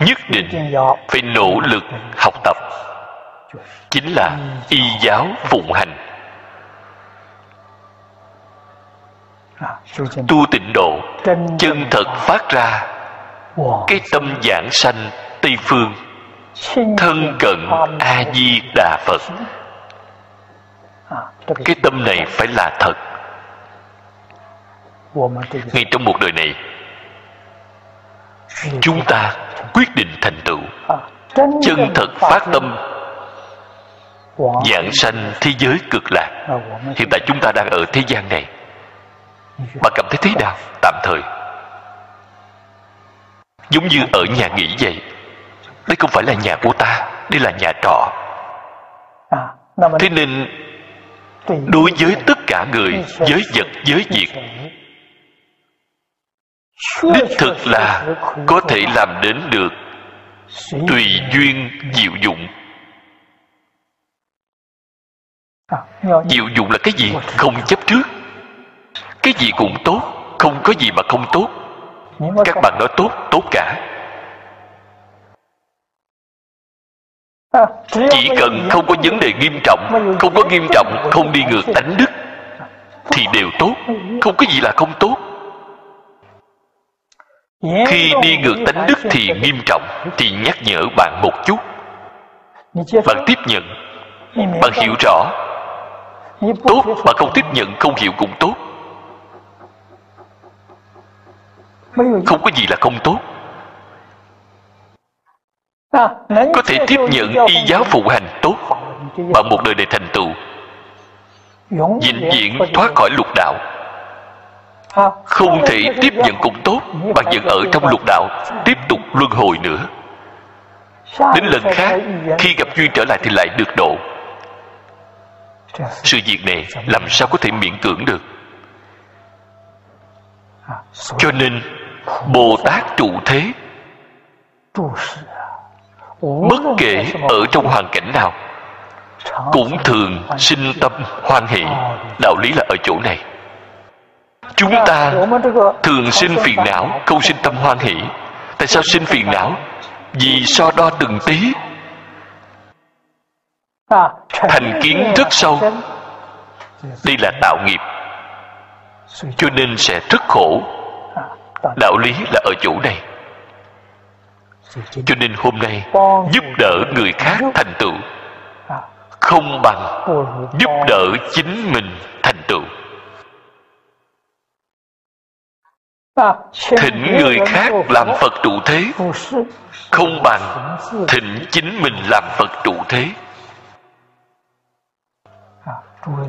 Nhất định phải nỗ lực học tập. Chính là y giáo phụng hành. Tu tịnh độ, chân thật phát ra. Cái tâm giảng sanh tây phương thân cận a di đà phật. Cái tâm này phải là thật. Ngay trong một đời này, chúng ta quyết định thành tựu. Chân thật phát tâm dạng sanh thế giới cực lạc. Hiện tại chúng ta đang ở thế gian này. Bạn cảm thấy thế nào? Tạm thời. Giống như ở nhà nghỉ vậy đây không phải là nhà của ta đây là nhà trọ. Thế nên đối với tất cả người giới vật giới việc đích thực là có thể làm đến được tùy duyên diệu dụng. Diệu dụng là cái gì? Không chấp trước. Cái gì cũng tốt không có gì mà không tốt. Các bạn nói tốt tốt cả chỉ cần không có vấn đề nghiêm trọng không có nghiêm trọng không đi ngược đánh đức thì đều tốt. Không có gì là không tốt. Khi đi ngược tánh đức thì nghiêm trọng thì nhắc nhở bạn một chút. Bạn tiếp nhận. Bạn hiểu rõ. Tốt mà không tiếp nhận không hiểu cũng tốt. Không có gì là không tốt có thể tiếp nhận y giáo phụ hành tốt bạn một đời này thành tựu vĩnh viễn thoát khỏi lục đạo. Không thể tiếp nhận cũng tốt bạn vẫn ở trong lục đạo tiếp tục luân hồi nữa. Đến lần khác khi gặp duyên trở lại thì lại được độ. Sự việc này làm sao có thể miễn cưỡng được? Cho nên bồ tát trụ thế bất kể ở trong hoàn cảnh nào, cũng thường sinh tâm hoan hỷ. Đạo lý là ở chỗ này. Chúng ta thường sinh phiền não, không sinh tâm hoan hỷ. Tại sao sinh phiền não? Vì so đo từng tí. Thành kiến rất sâu. Đây là tạo nghiệp. Cho nên sẽ rất khổ. Đạo lý là ở chỗ này cho nên hôm nay, giúp đỡ người khác thành tựu, không bằng giúp đỡ chính mình thành tựu. Thỉnh người khác làm phật trụ thế, không bằng thỉnh chính mình làm phật trụ thế.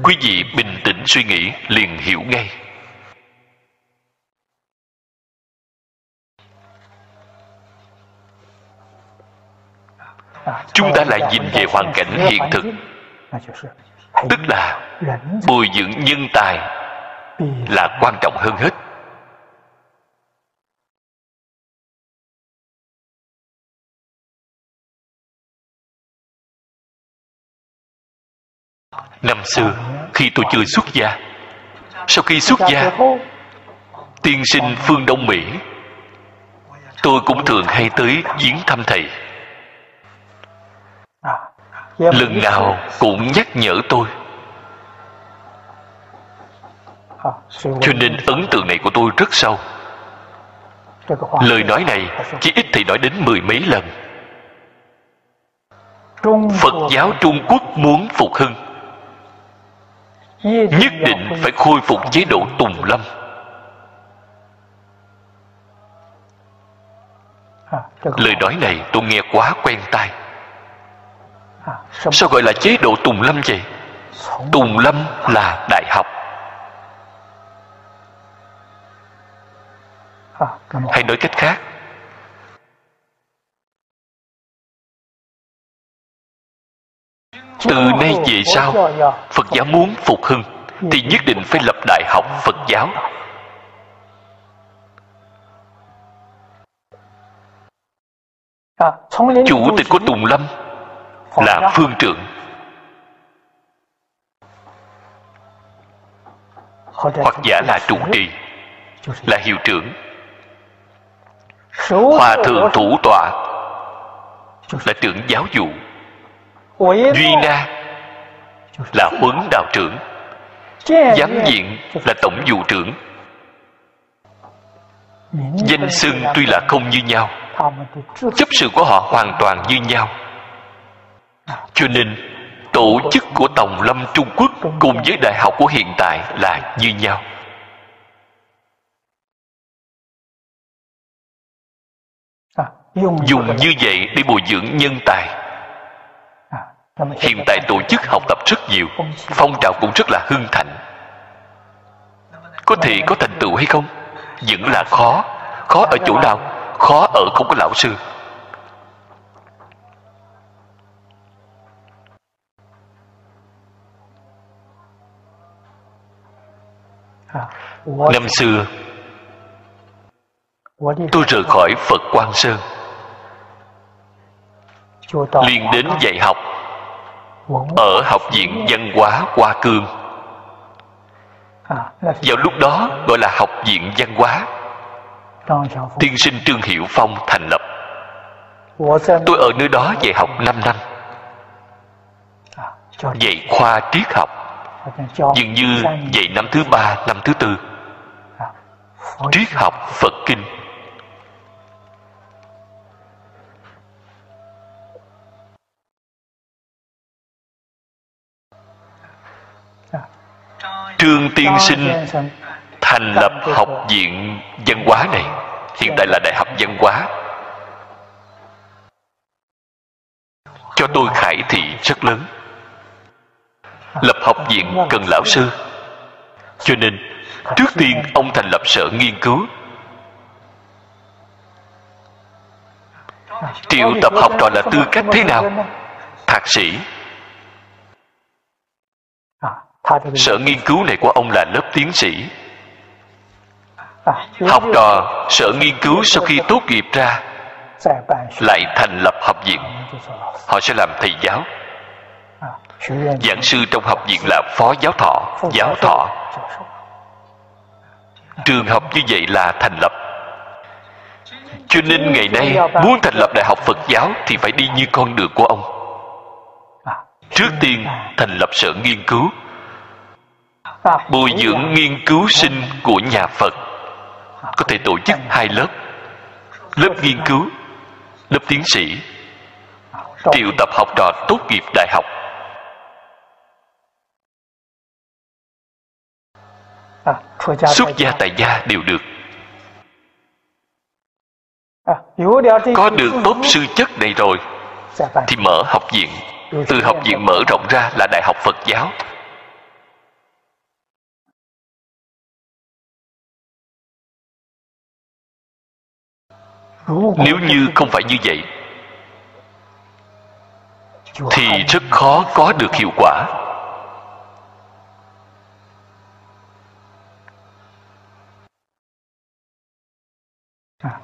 Quý vị bình tĩnh suy nghĩ liền hiểu ngay. Chúng ta lại nhìn về hoàn cảnh hiện thực, tức là bồi dưỡng nhân tài là quan trọng hơn hết. Năm xưa, khi tôi chưa xuất gia, sau khi xuất gia, tiên sinh phương đông mỹ, tôi cũng thường hay tới viếng thăm thầy lần nào cũng nhắc nhở tôi. Cho nên ấn tượng này của tôi rất sâu. Lời nói này chỉ ít thì nói đến mười mấy lần. Phật giáo trung quốc muốn phục hưng. Nhất định phải khôi phục chế độ tùng lâm. Lời nói này tôi nghe quá quen tai sao gọi là chế độ tùng lâm vậy? Tùng lâm là đại học. Hay nói cách khác. Từ nay về sau phật giáo muốn phục hưng thì nhất định phải lập đại học phật giáo. Chủ tịch của tùng lâm là phương trưởng. Hoặc giả là trụ trì là hiệu trưởng. Hòa thượng thủ tọa là trưởng giáo dụ. Duy na là huấn đạo trưởng. Giám diện là tổng vụ trưởng. Danh xưng tuy là không như nhau chấp sự của họ hoàn toàn như nhau cho nên, tổ chức của tòng lâm trung quốc cùng với đại học của hiện tại là như nhau. Dùng như vậy để bồi dưỡng nhân tài. Hiện tại tổ chức học tập rất nhiều, phong trào cũng rất là hưng thịnh có thể có thành tựu hay không? Vẫn là khó. Khó ở chỗ nào? Khó ở không có lão sư. Năm xưa tôi rời khỏi phật quang sơn. Liền đến dạy học ở học viện văn hóa hoa cương. Vào lúc đó gọi là học viện văn hóa. Tiên sinh trương hiệu phong thành lập. Tôi ở nơi đó dạy học 5 năm. Dạy khoa triết học dường như dạy năm thứ ba năm thứ tư. Triết học phật kinh. Trương tiên sinh thành lập học viện văn hóa này. Hiện tại là đại học văn hóa. Cho tôi khải thị rất lớn lập học viện cần lão sư. Cho nên, trước tiên ông thành lập sở nghiên cứu. Triệu tập học trò là tư cách thế nào? Thạc sĩ. Sở nghiên cứu này của ông là lớp tiến sĩ. Học trò, sở nghiên cứu sau khi tốt nghiệp ra, lại thành lập học viện. Họ sẽ làm thầy giáo giảng sư trong học viện là phó giáo thọ giáo thọ. Trường học như vậy là thành lập. Cho nên ngày nay, muốn thành lập đại học phật giáo thì phải đi như con đường của ông. Trước tiên, thành lập sở nghiên cứu. Bồi dưỡng nghiên cứu sinh của nhà phật. Có thể tổ chức hai lớp. Lớp nghiên cứu, lớp tiến sĩ. Triệu tập học trò tốt nghiệp đại học. xuất gia tại gia đều được. Có được tốt sư chất này rồi thì mở học viện. Từ học viện mở rộng ra là đại học phật giáo. Nếu như không phải như vậy thì rất khó có được hiệu quả.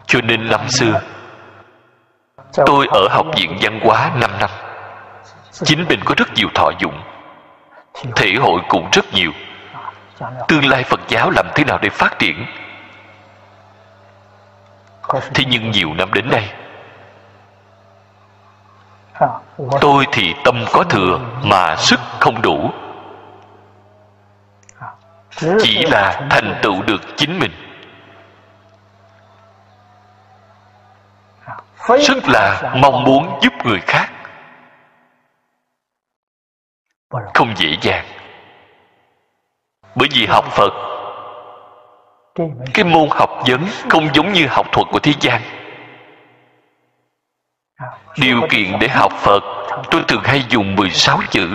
Cho nên năm xưa tôi ở học viện văn hóa 5 năm. Chính mình có rất nhiều thọ dụng, thể hội cũng rất nhiều. Tương lai phật giáo làm thế nào để phát triển? Thế nhưng nhiều năm đến nay, tôi thì tâm có thừa mà sức không đủ. Chỉ là thành tựu được chính mình. Rất là mong muốn giúp người khác. Không dễ dàng. Bởi vì học phật cái môn học vấn không giống như học thuật của thế gian. Điều kiện để học phật tôi thường hay dùng 16 chữ.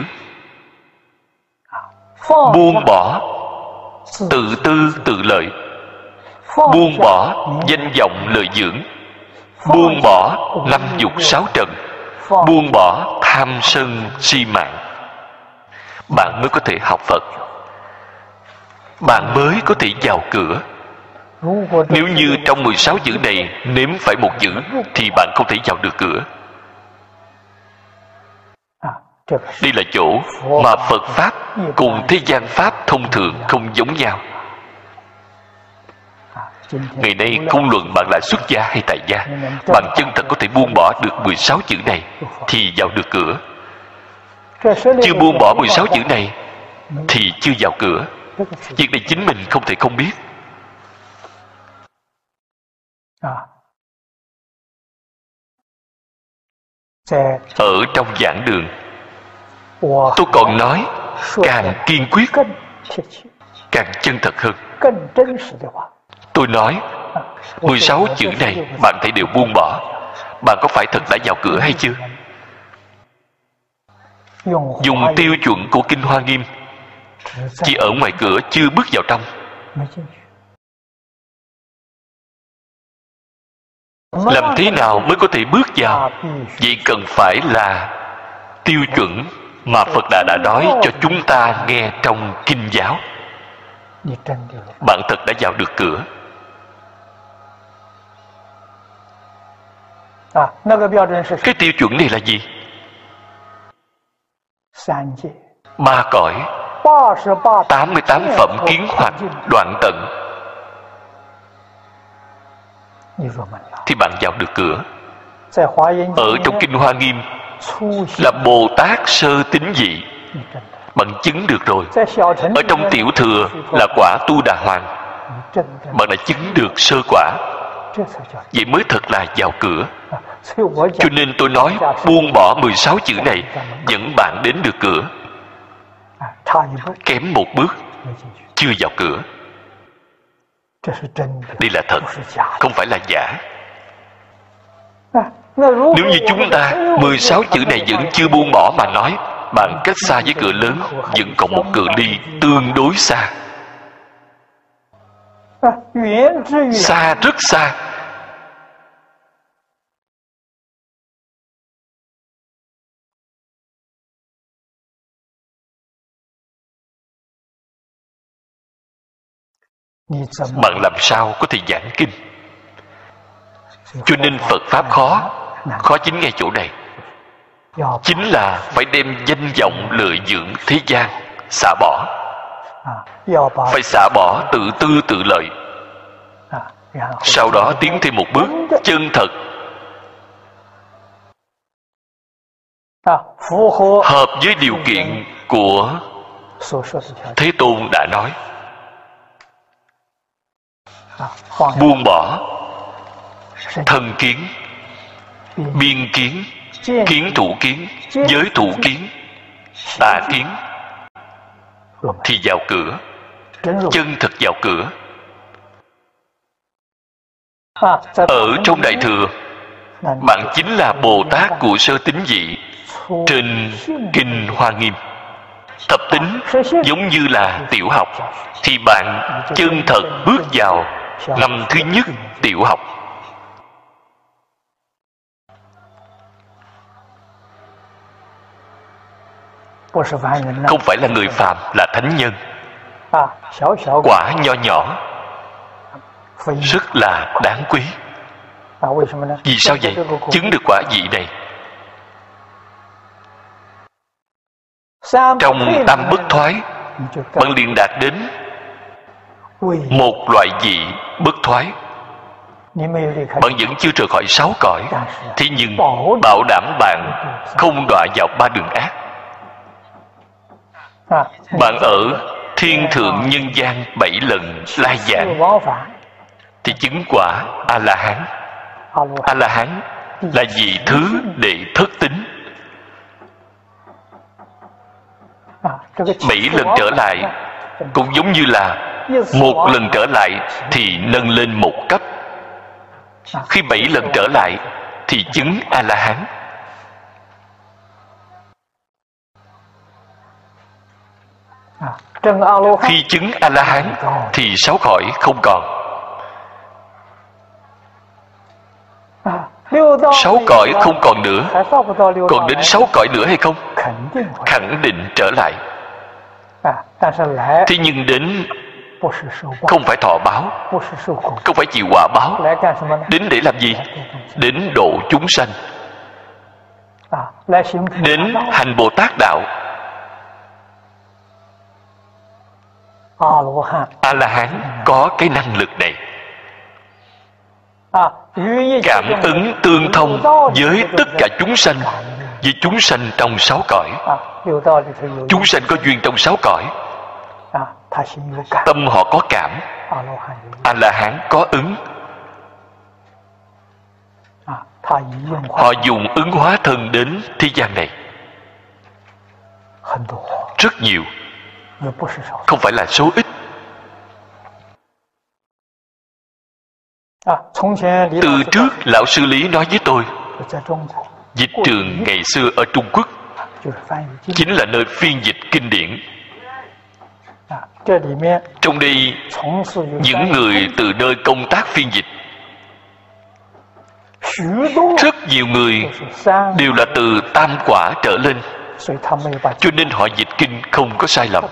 Buông bỏ tự tư tự lợi. Buông bỏ danh vọng lợi dưỡng buông bỏ năm dục sáu trần. Buông bỏ tham sân si mạng. Bạn mới có thể học phật. Bạn mới có thể vào cửa. Nếu như trong 16 chữ này nếm phải một chữ thì bạn không thể vào được cửa. Đây là chỗ mà phật pháp cùng thế gian pháp thông thường không giống nhau ngày nay không luận bạn là xuất gia hay tại gia bạn chân thật có thể buông bỏ được 16 chữ này thì vào được cửa. Chưa buông bỏ 16 chữ này thì chưa vào cửa. việc này chính mình không thể không biết. Ở trong giảng đường tôi còn nói càng kiên quyết càng chân thật hơn tôi nói 16 chữ này bạn thấy đều buông bỏ. Bạn có phải thật đã vào cửa hay chưa? Dùng tiêu chuẩn của kinh hoa nghiêm, chỉ ở ngoài cửa chưa bước vào trong. Làm thế nào mới có thể bước vào? Vậy cần phải là tiêu chuẩn mà phật đã đã nói cho chúng ta nghe trong kinh giáo. Bạn thật đã vào được cửa. Cái tiêu chuẩn này là gì? Ba cõi。88 phẩm kiến hoặc đoạn tận。thì bạn vào được cửa。ở trong kinh hoa nghiêm là bồ tát sơ tính dị。bạn chứng được rồi。ở trong tiểu thừa là quả tu đà hoàng。bạn đã chứng được sơ quả vậy mới thật là vào cửa. Cho nên tôi nói, buông bỏ 16 chữ này, dẫn bạn đến được cửa. Kém một bước, chưa vào cửa. Đây là thật, không phải là giả. Nếu như chúng ta 16 chữ này vẫn chưa buông bỏ mà nói bạn cách xa với cửa lớn, vẫn còn một cửa ly tương đối xa xa rất xa. Bạn làm sao có thể giảng kinh? Cho nên phật pháp khó. Khó chính ngay chỗ này. Chính là phải đem danh vọng lợi dưỡng thế gian xả bỏ phải xả bỏ tự tư tự lợi. Sau đó tiến thêm một bước chân thật. Hợp với điều kiện của thế tôn đã nói. Buông bỏ. Thân kiến. Biên kiến. Kiến thủ kiến. giới thủ kiến. Tà kiến thì vào cửa. Chân thật vào cửa. Ở trong đại thừa bạn chính là bồ tát của sơ tính dị. Trên kinh hoa nghiêm thập tính giống như là tiểu học. Thì bạn chân thật bước vào năm thứ nhất tiểu học không phải là người phàm là thánh nhân. Quả nho nhỏ. Rất là đáng quý. Vì sao vậy? Chứng được quả vị này. Trong tâm bất thoái bạn liền đạt đến một loại vị bất thoái. Bạn vẫn chưa rời khỏi sáu cõi. Thế nhưng bảo đảm bạn không đọa vào ba đường ác bạn ở thiên thượng nhân gian bảy lần lai giảng thì chứng quả a la hán a la hán là gì thứ để thất tính. Bảy lần trở lại cũng giống như là một lần trở lại thì nâng lên một cấp. Khi bảy lần trở lại thì chứng a la hán khi chứng a la hán thì sáu khỏi không còn. Sáu cõi không còn nữa. Còn đến sáu cõi nữa hay không? Khẳng định. Trở lại. Thế nhưng đến không phải thọ báo không phải chịu quả báo. Đến để làm gì? Đến độ chúng sanh. Đến hành bồ tát đạo a la hán có cái năng lực này. Cảm ứng tương thông với tất cả chúng sanh với chúng sanh trong sáu cõi. Chúng sanh có duyên trong sáu cõi. Tâm họ có cảm. A la hán có ứng. Họ dùng ứng hóa thân đến thế gian này. Rất nhiều không phải là số ít. Từ trước lão sư lý nói với tôi dịch trường ngày xưa ở trung quốc chính là nơi phiên dịch kinh điển. Trong đây những người từ nơi công tác phiên dịch rất nhiều người đều là từ tam quả trở lên cho nên họ dịch kinh không có sai lầm.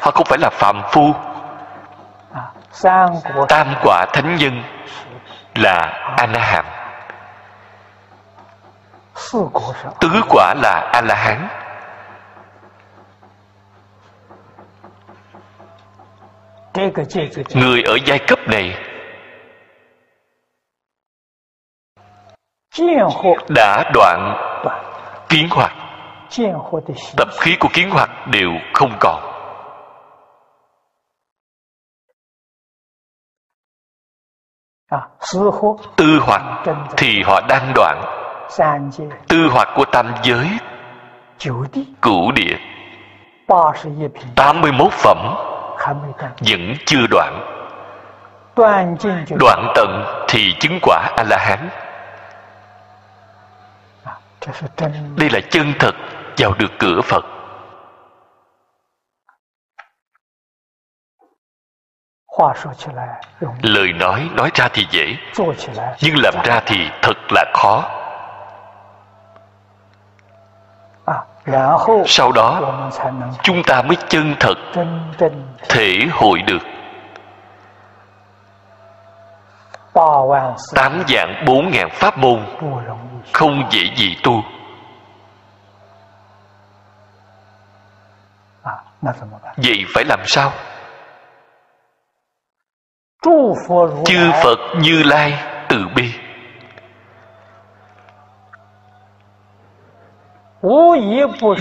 Họ không phải là phàm phu. Tam quả thánh nhân là a la hàm tứ quả là a la hán người ở giai cấp này đã đoạn kiến hoạt tập khí của kiến hoạt đều không còn. Tư hoạt thì họ đang đoạn. tư hoạt của tam giới cửu địa. 81 phẩm vẫn chưa đoạn. Đoạn tận thì chứng quả a la hán. Đây là chân thật vào được cửa phật. lời nói nói ra thì dễ nhưng làm ra thì thật là khó. Sau đó chúng ta mới chân thật thể hội được. tám dạng bốn ngàn pháp môn không dễ gì tu vậy phải làm sao? Chư phật như lai từ bi.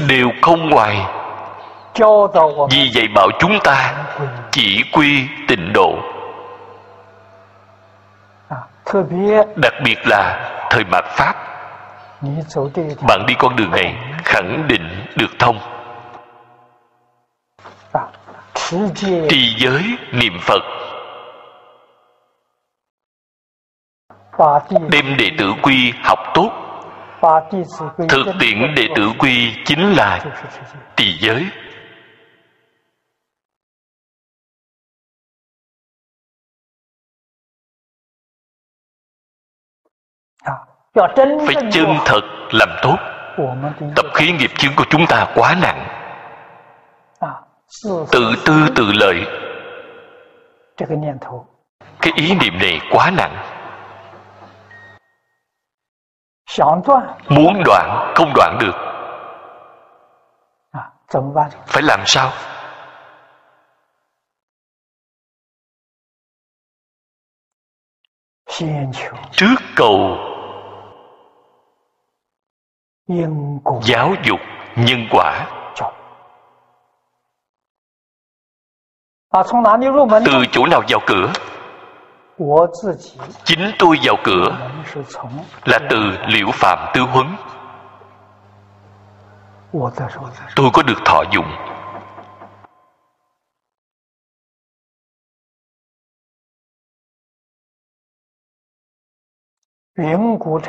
Đều không ngoài. Vì vậy bảo chúng ta chỉ quy tịnh độ. Đặc biệt là thời mạt pháp. Bạn đi con đường này khẳng định được thông trì giới niệm phật. Đem đệ tử quy học tốt. Thực tiễn đệ tử quy chính là trì giới. Phải chân thật làm tốt. Tập khí nghiệp chướng của chúng ta quá nặng tự tư tự lợi cái ý niệm này quá nặng. Muốn đoạn không đoạn được. Phải làm sao? Trước cầu giáo dục nhân quả từ chỗ nào vào cửa? chính tôi vào cửa. Là từ liễu phạm tư huấn. Tôi có được thọ dụng.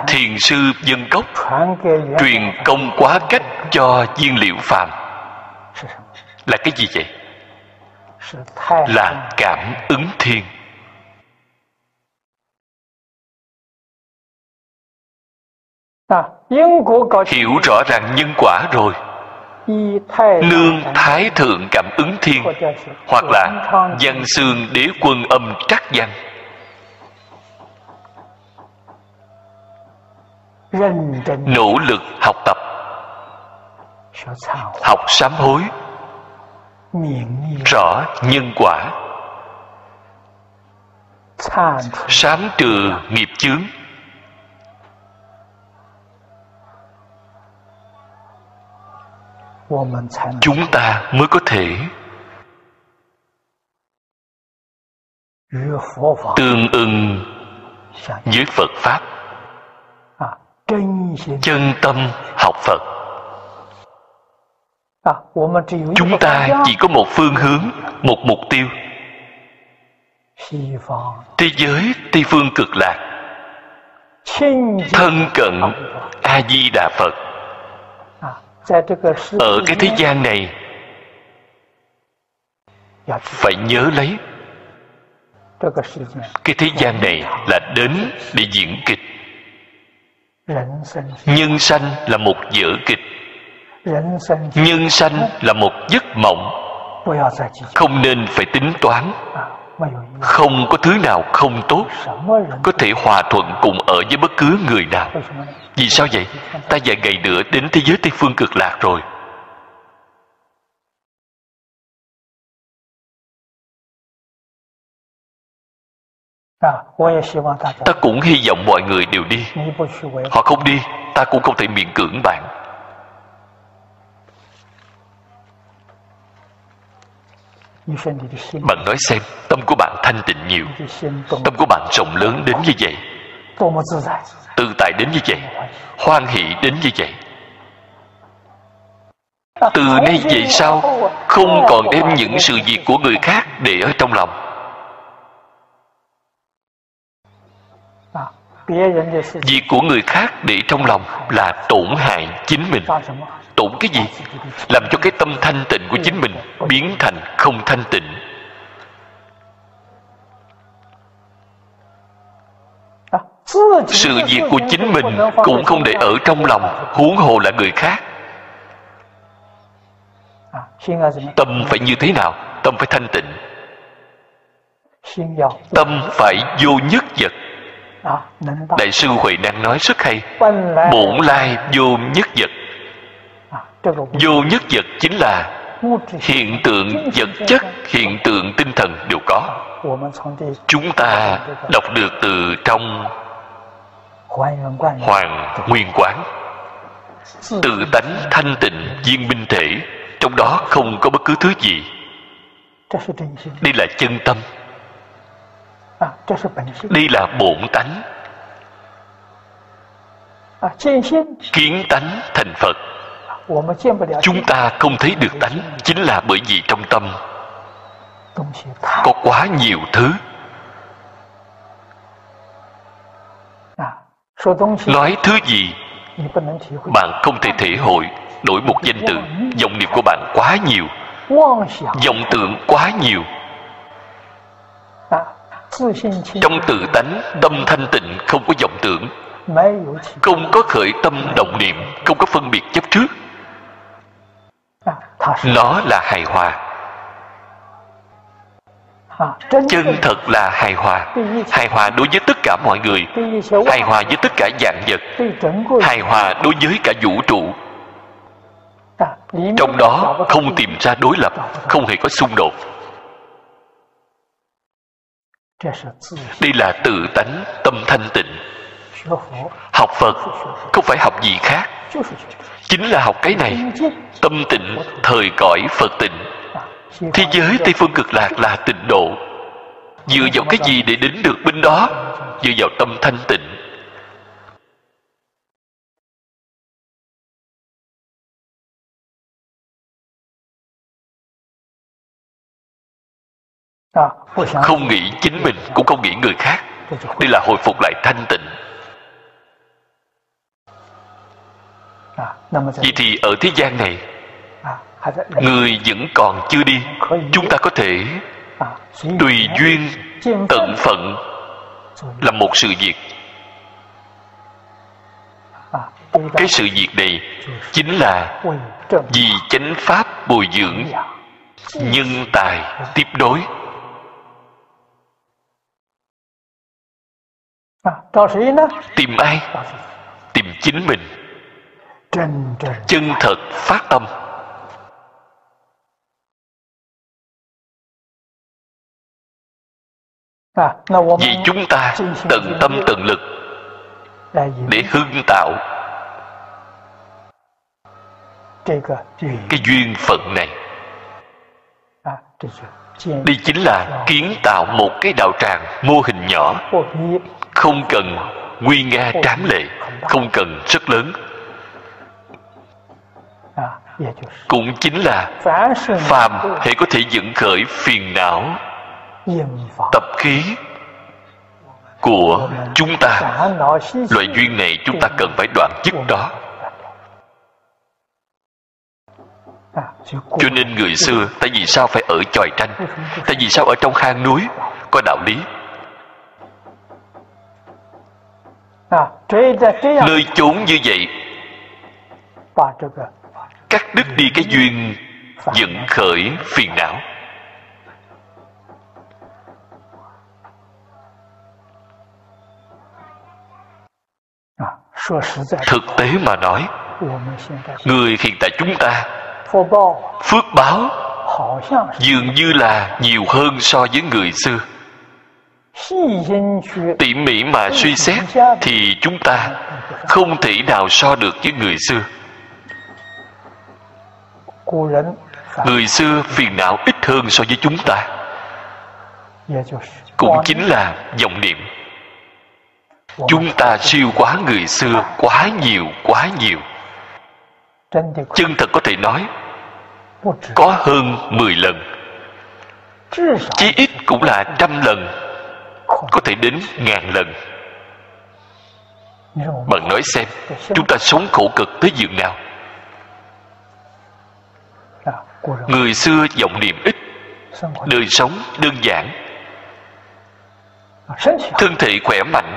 Thiền sư dân cốc truyền công quá cách cho viên liễu phàm là cái gì vậy là cảm ứng thiên. hiểu rõ ràng nhân quả rồi. Nương thái thượng cảm ứng thiên hoặc là văn xương đế quân âm trắc văn. Nỗ lực học tập học sám hối rõ nhân quả. Sám trừ nghiệp chướng. Chúng ta mới có thể tương ưng với phật pháp. Chân tâm học phật chúng ta chỉ có một phương hướng một mục tiêu. Thế giới tây phương cực lạc. Thân cận a di đà phật. Ở cái thế gian này phải nhớ lấy. Cái thế gian này là đến để diễn kịch. Nhân sanh là một vở kịch nhân sanh là một giấc mộng. Không nên phải tính toán. Không có thứ nào không tốt. Có thể hòa thuận cùng ở với bất cứ người nào. Vì sao vậy? ta vài ngày nữa đến thế giới tây phương cực lạc rồi. Ta cũng hy vọng mọi người đều đi. Họ không đi ta cũng không thể miễn cưỡng bạn bạn nói xem tâm của bạn thanh tịnh nhiều. Tâm của bạn rộng lớn đến như vậy. Tự tại đến như vậy. Hoan hỷ đến như vậy. Từ nay về sau không còn đem những sự việc của người khác để ở trong lòng. Việc của người khác để trong lòng là tổn hại chính mình tổn cái gì, làm cho cái tâm thanh tịnh của chính mình biến thành không thanh tịnh. Sự việc của chính mình cũng không để ở trong lòng, huống hồ là người khác. Tâm phải như thế nào? Tâm phải thanh tịnh. Tâm phải vô nhất vật. Đại sư huệ năng nói rất hay, bổn lai vô nhất vật vô nhất vật chính là hiện tượng vật chất, hiện tượng tinh thần đều có. Chúng ta đọc được từ trong hoàng nguyên quán. Tự tánh thanh tịnh viên minh thể, trong đó không có bất cứ thứ gì. Đây là chân tâm. Đây là bổn tánh. Kiến tánh thành phật chúng ta không thấy được tánh chính là bởi vì trong tâm. Có quá nhiều thứ. Nói thứ gì? Bạn không thể thể hội đổi một danh từ. Dòng niệm của bạn quá nhiều. Dòng tượng quá nhiều. Trong tự tánh tâm thanh tịnh không có vọng tưởng. Không có khởi tâm động niệm không có phân biệt chấp trước nó là hài hòa. Chân thật là hài hòa. Hài hòa đối với tất cả mọi người. Hài hòa với tất cả dạng vật. Hài hòa đối với cả vũ trụ. Trong đó không tìm ra đối lập không hề có xung đột. Đây là tự tánh tâm thanh tịnh. Học phật không phải học gì khác chính là học cái này. Tâm tịnh, thời cõi phật tịnh. Thế giới tây phương cực lạc là tịnh độ. Dựa vào cái gì để đến được bên đó? Dựa vào tâm thanh tịnh. Không nghĩ chính mình, cũng không nghĩ người khác. Đây là hồi phục lại thanh tịnh. Vậy thì ở thế gian này người vẫn còn chưa đi chúng ta có thể tùy duyên tận phận là một sự việc. Cái sự việc này chính là vì chánh pháp bồi dưỡng. Nhân tài tiếp đối. Tìm ai? Tìm chính mình chân thật phát tâm vì chúng ta tận tâm tận lực để hưng tạo cái duyên phận này. Đây chính là kiến tạo một cái đạo tràng mô hình nhỏ. Không cần nguy nga tráng lệ không cần rất lớn cũng chính là phàm hệ có thể dẫn khởi phiền não tập khí của chúng ta. Loại duyên này chúng ta cần phải đoạn dứt đó. Cho nên người xưa tại vì sao phải ở chòi tranh? Tại vì sao ở trong hang núi có đạo lý? Nơi chốn như vậy cắt đứt đi cái duyên dẫn khởi phiền não. Thực tế mà nói, người hiện tại chúng ta phước báo dường như là nhiều hơn so với người xưa. Tỉ mỉ mà suy xét thì chúng ta không thể nào so được với người xưa người xưa phiền não ít hơn so với chúng ta. Cũng chính là vọng niệm. chúng ta siêu quá người xưa quá nhiều quá nhiều. chân thật có thể nói có hơn 10 lần. Chí ít cũng là trăm lần có thể đến ngàn lần. Bạn nói xem chúng ta sống khổ cực tới giường nào người xưa vọng niệm ít, đời sống đơn giản. Thân thể khỏe mạnh,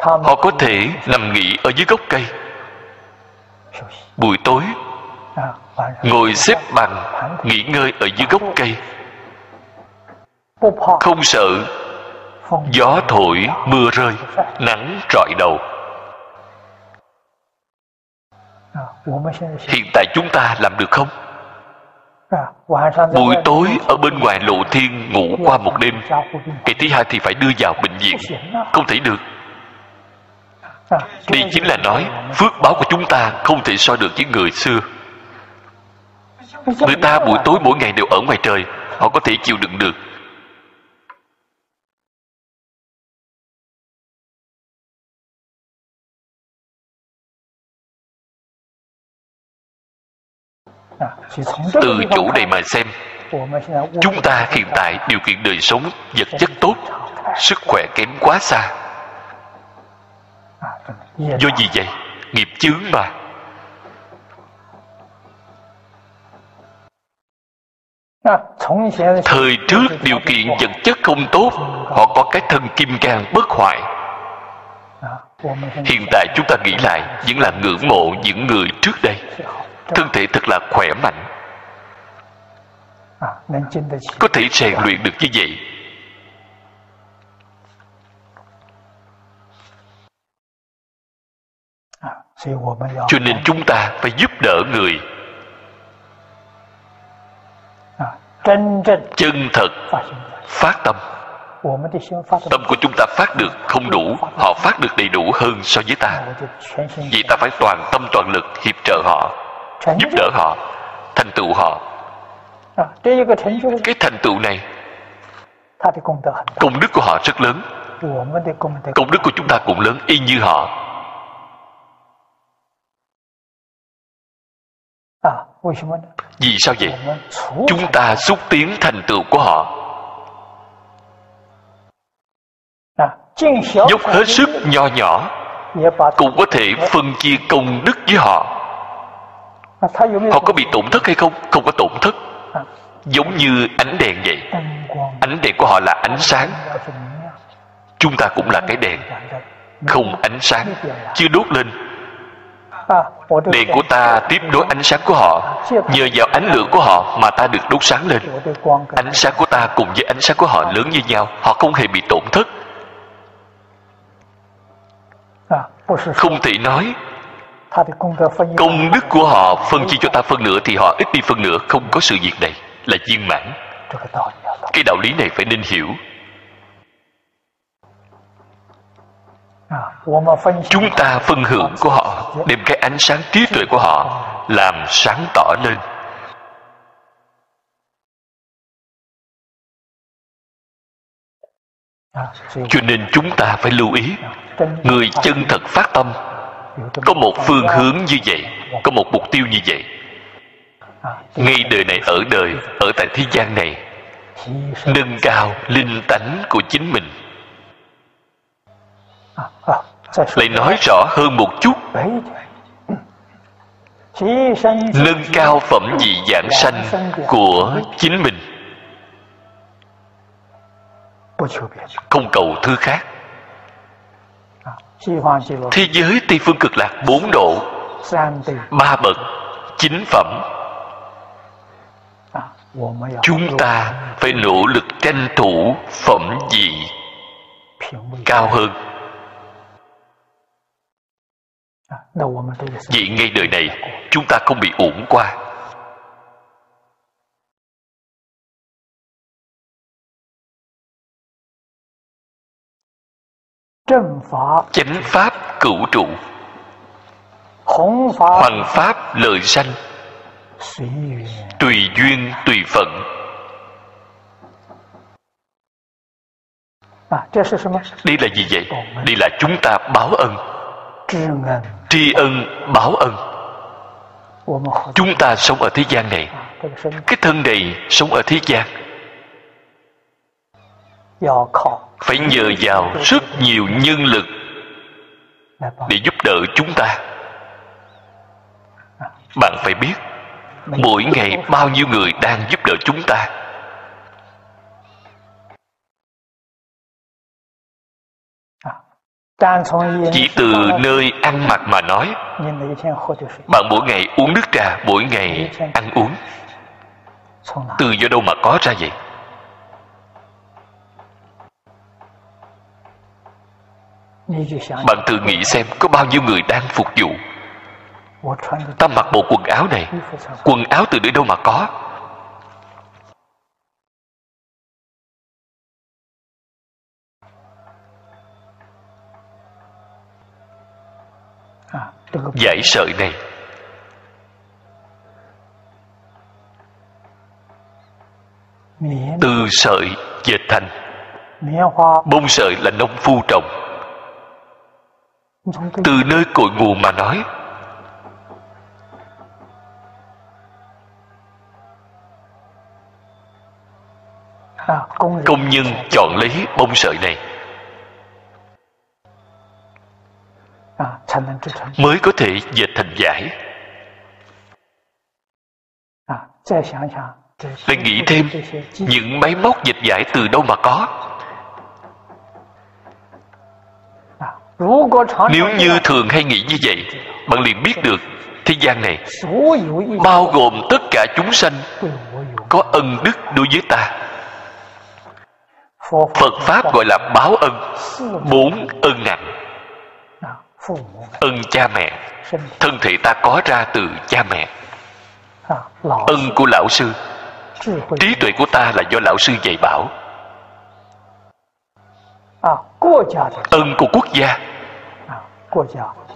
họ có thể nằm nghỉ ở dưới gốc cây. Buổi tối, ngồi xếp bằng, nghỉ ngơi ở dưới gốc cây. Không sợ gió thổi mưa rơi, nắng rọi đầu hiện tại chúng ta làm được không? Buổi tối ở bên ngoài lộ thiên ngủ qua một đêm. ngày thứ hai thì phải đưa vào bệnh viện. Không thể được. Đây chính là nói phước báo của chúng ta không thể so được với người xưa. Người ta buổi tối mỗi ngày đều ở ngoài trời họ có thể chịu đựng được từ chỗ này mà xem chúng ta hiện tại điều kiện đời sống vật chất tốt sức khỏe kém quá xa. Do gì vậy? Nghiệp chướng mà. Thời trước điều kiện vật chất không tốt họ có cái thân kim cang bất hoại. Hiện tại chúng ta nghĩ lại vẫn là ngưỡng mộ những người trước đây thân thể thật là khỏe mạnh. Có thể rèn luyện được như vậy. Cho nên chúng ta phải giúp đỡ người. Chân thật. Phát tâm. Tâm. Của chúng ta phát được không đủ họ phát được đầy đủ hơn so với ta. Vậy ta phải toàn tâm toàn lực hiệp trợ họ giúp đỡ họ thành tựu họ. Cái thành tựu này công đức của họ rất lớn. Công đức của chúng ta cũng lớn y như họ. Vì sao vậy? Chúng ta xúc tiến thành tựu của họ. Dốc hết sức nho nhỏ cũng có thể phân chia công đức với họ họ có bị tổn thất hay không? Không có tổn thất. Giống như ánh đèn vậy. Ánh đèn của họ là ánh sáng. Chúng ta cũng là cái đèn. Không ánh sáng. Chưa đốt lên. Đèn của ta tiếp nối ánh sáng của họ. Nhờ vào ánh lửa của họ mà ta được đốt sáng lên. Ánh sáng của ta cùng với ánh sáng của họ lớn như nhau. Họ không hề bị tổn thất. Không thể nói công đức của họ phân chia cho ta phân nửa thì họ ít đi phân nửa không có sự việc này là viên mãn. Cái đạo lý này phải nên hiểu. Chúng ta phân hưởng của họ đem cái ánh sáng trí tuệ của họ làm sáng tỏ lên. Cho nên chúng ta phải lưu ý người chân thật phát tâm có một phương hướng như vậy, có một mục tiêu như vậy. Ngay đời này ở đời, ở tại thế gian này, nâng cao linh tánh của chính mình. Lại nói rõ hơn một chút. Nâng cao phẩm vị giảng sanh của chính mình. Không cầu thứ khác thế giới tây phương cực lạc bốn độ. Ba bậc chính phẩm. Chúng ta phải nỗ lực tranh thủ phẩm vị cao hơn. Vì ngay đời này chúng ta không bị uổng qua chánh pháp cửu trụ. Hoàng pháp. Lợi sanh. Tùy duyên tùy phận. Đây là gì vậy? Đây là chúng ta báo ân. Tri ân báo ân. Chúng ta sống ở thế gian này. Cái thân này sống ở thế gian phải nhờ vào rất nhiều nhân lực để giúp đỡ chúng ta. Bạn phải biết, mỗi ngày bao nhiêu người đang giúp đỡ chúng ta. Chỉ từ nơi ăn mặc mà nói, bạn mỗi ngày uống nước trà, mỗi ngày ăn uống. Từ do đâu mà có ra vậy? Bạn tự nghĩ xem có bao nhiêu người đang phục vụ. Ta mặc bộ quần áo này. Quần áo từ nơi đâu mà có? Giải sợi này. Từ sợi dệt thành. Bông sợi là nông phu trồng từ nơi cội nguồn mà nói. Công nhân chọn lấy bông sợi này. Mới có thể dệt thành giải. lại nghĩ thêm, những máy móc dịch giải từ đâu mà có? Nếu như thường hay nghĩ như vậy bạn liền biết được thế gian này bao gồm tất cả chúng sanh có ân đức đối với ta. Phật pháp gọi là báo ân bốn ân nặng. Ân cha mẹ thân thể ta có ra từ cha mẹ. Ân của lão sư trí tuệ của ta là do lão sư dạy bảo ân của quốc gia.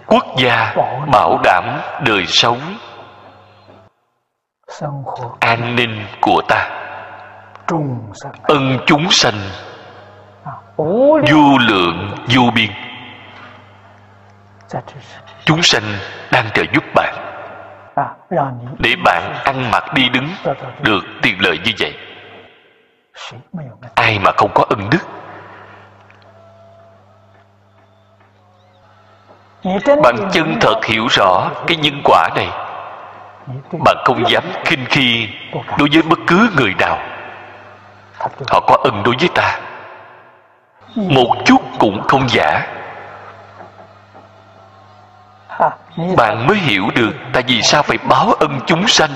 Quốc gia bảo đảm đời sống. An ninh của ta. Ân chúng sanh. Vô lượng. Vô biên. Chúng sanh đang trợ giúp bạn. Để bạn ăn mặc đi đứng. Được tiền lợi như vậy. Ai mà không có ân đức bạn chân thật hiểu rõ cái nhân quả này. Bạn không dám khinh khi đối với bất cứ người nào. Họ có ân đối với ta. Một chút cũng không giả. Bạn mới hiểu được tại vì sao phải báo ân chúng sanh.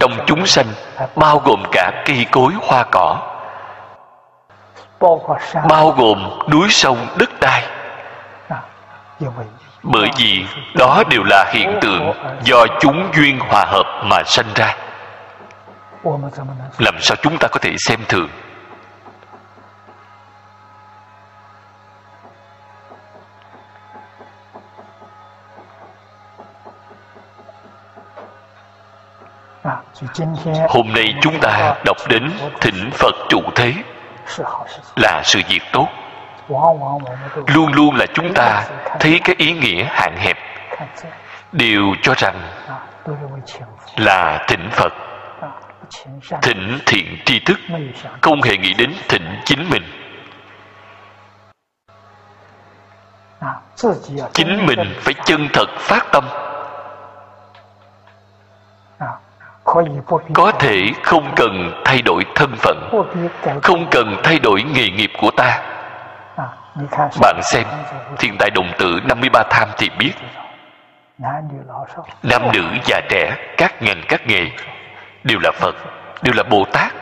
Trong chúng sanh, bao gồm cả cây cối, hoa cỏ. Bao gồm núi sông, đất đai bởi vì đó đều là hiện tượng do chúng duyên hòa hợp mà sanh ra. Làm sao chúng ta có thể xem thường? Hôm nay chúng ta đọc đến thỉnh phật trụ thế. Là sự việc tốt luôn luôn là chúng ta thấy cái ý nghĩa hạn hẹp. Đều cho rằng là thỉnh phật, thỉnh thiện tri thức, không hề nghĩ đến thỉnh chính mình. Chính mình phải chân thật phát tâm. Có thể không cần thay đổi thân phận, không cần thay đổi nghề nghiệp của ta bạn xem, thiên tai đồng tử 53 tham thì biết. Nam nữ già trẻ, các ngành, các nghề, đều là phật, đều là bồ tát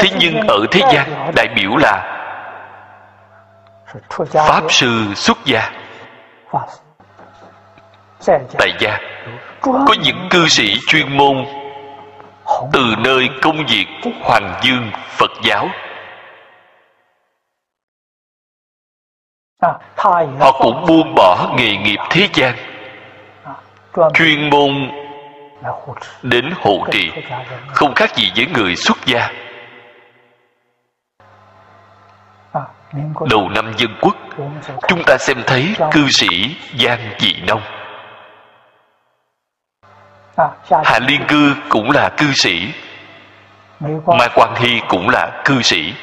thế nhưng ở thế gian, đại biểu là pháp sư xuất gia. Tại gia, có những cư sĩ chuyên môn từ nơi công việc hoàng dương phật giáo. Họ cũng buông bỏ nghề nghiệp thế gian, chuyên môn đến hộ trì, không khác gì với người xuất gia. Đầu năm dân quốc, chúng ta xem thấy cư sĩ giang dị nông Hạ Liên Cư cũng là cư sĩ Mai Quang Hy cũng là cư sĩ.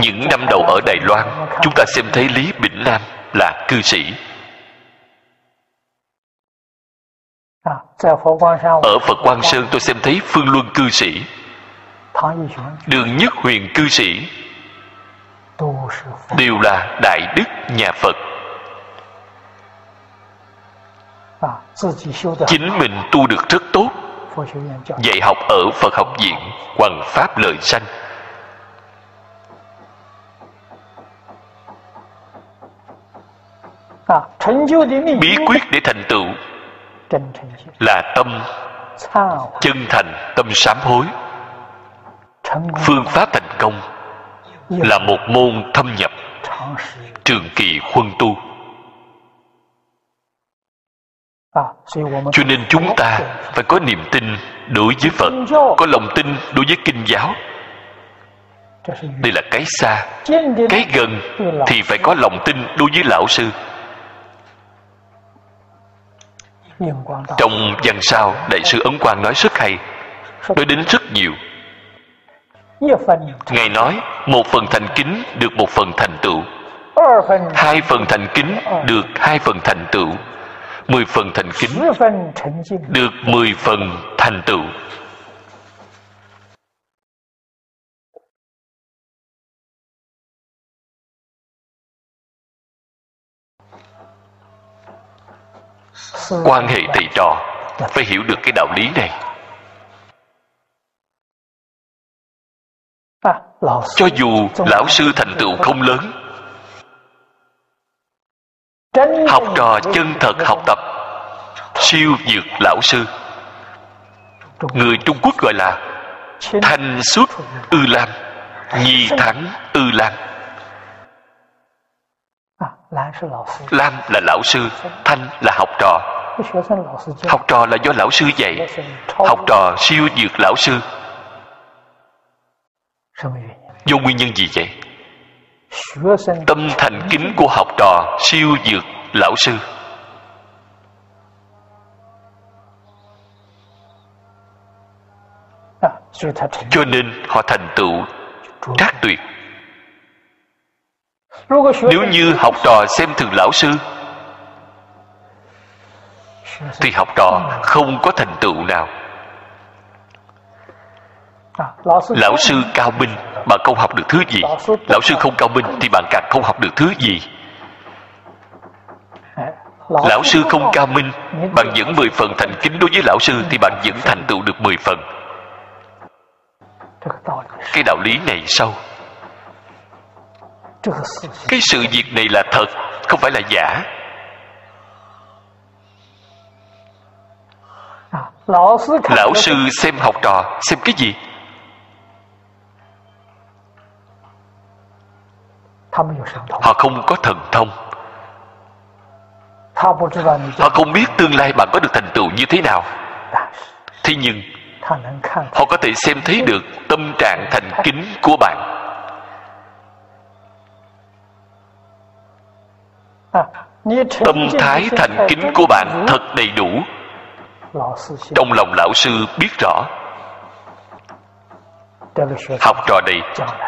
Những năm đầu ở Đài Loan, Chúng ta xem thấy Lý Bỉnh Nam là cư sĩ. Ở Phật Quang Sơn tôi xem thấy Phương Luân cư sĩ. Đường Nhất Huyền cư sĩ. Đều là Đại Đức nhà Phật. Chính mình tu được rất tốt. Dạy học ở phật học viện hoằng pháp lợi sanh. Bí quyết để thành tựu là tâm chân thành tâm sám hối. phương pháp thành công là một môn thâm nhập. Trường kỳ khuân tu cho nên chúng ta phải có niềm tin đối với phật có lòng tin đối với kinh giáo. Đây là cái xa cái gần thì phải có lòng tin đối với lão sư. Trong văn sao đại sư ấn quang nói rất hay nói đến rất nhiều. Ngài nói một phần thành kính được một phần thành tựu. Hai phần thành kính được hai phần thành tựu mười phần thành kính được mười phần thành tựu. Quan hệ thầy trò phải hiểu được cái đạo lý này. Cho dù lão sư thành tựu không lớn học trò chân thật học tập. Siêu dược lão sư. Người trung quốc gọi là thanh xuất ư lam nhi thắng ư lam lam là lão sư thanh là học trò. Học trò là do lão sư dạy. Học trò siêu dược lão sư. Do nguyên nhân gì vậy tâm thành kính của học trò siêu dược lão sư. Cho nên họ thành tựu trác tuyệt. Nếu như học trò xem thường lão sư thì học trò không có thành tựu nào lão sư cao minh bạn không học được thứ gì. Lão sư không cao minh thì bạn càng không học được thứ gì. Lão sư không cao minh bạn dẫn 10 phần thành kính đối với lão sư thì bạn vẫn thành tựu được 10 phần. Cái đạo lý này sâu cái sự việc này là thật không phải là giả. Lão sư xem học trò xem cái gì họ không có thần thông. Họ không biết tương lai bạn có được thành tựu như thế nào. Thế nhưng họ có thể xem thấy được tâm trạng thành kính của bạn. Tâm thái thành kính của bạn thật đầy đủ. Trong lòng lão sư biết rõ. Học trò này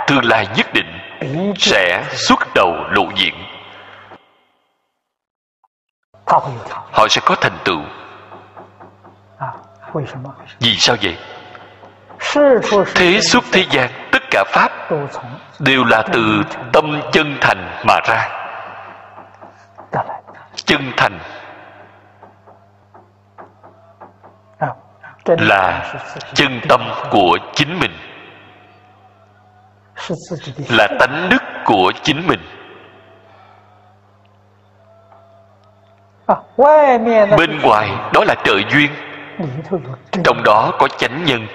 tương lai nhất định sẽ xuất đầu lộ diện. Họ sẽ có thành tựu. Vì sao vậy? Thế xuất thế gian, tất cả pháp đều là từ tâm chân thành mà ra. Chân thành là chân tâm của chính mình. là tánh đức của chính mình. Bên ngoài đó là trợ duyên. Trong đó có chánh nhân.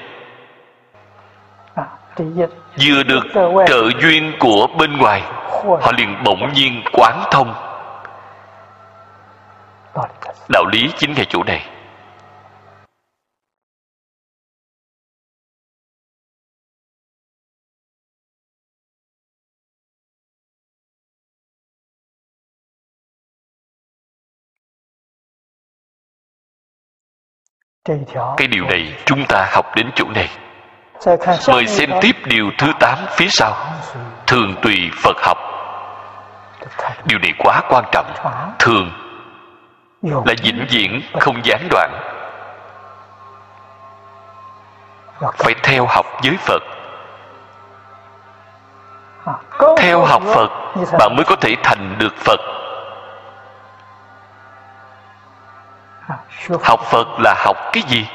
Vừa được trợ duyên của bên ngoài họ liền bỗng nhiên quán thông. Đạo lý chính ngay chỗ này cái điều này chúng ta học đến chỗ này. Mời xem tiếp điều thứ 8 phía sau. Thường tùy phật học. Điều này quá quan trọng. Thường là vĩnh viễn, không gián đoạn. Phải theo học với phật. Theo học phật, bạn mới có thể thành được phật. Học phật. Là học cái gì?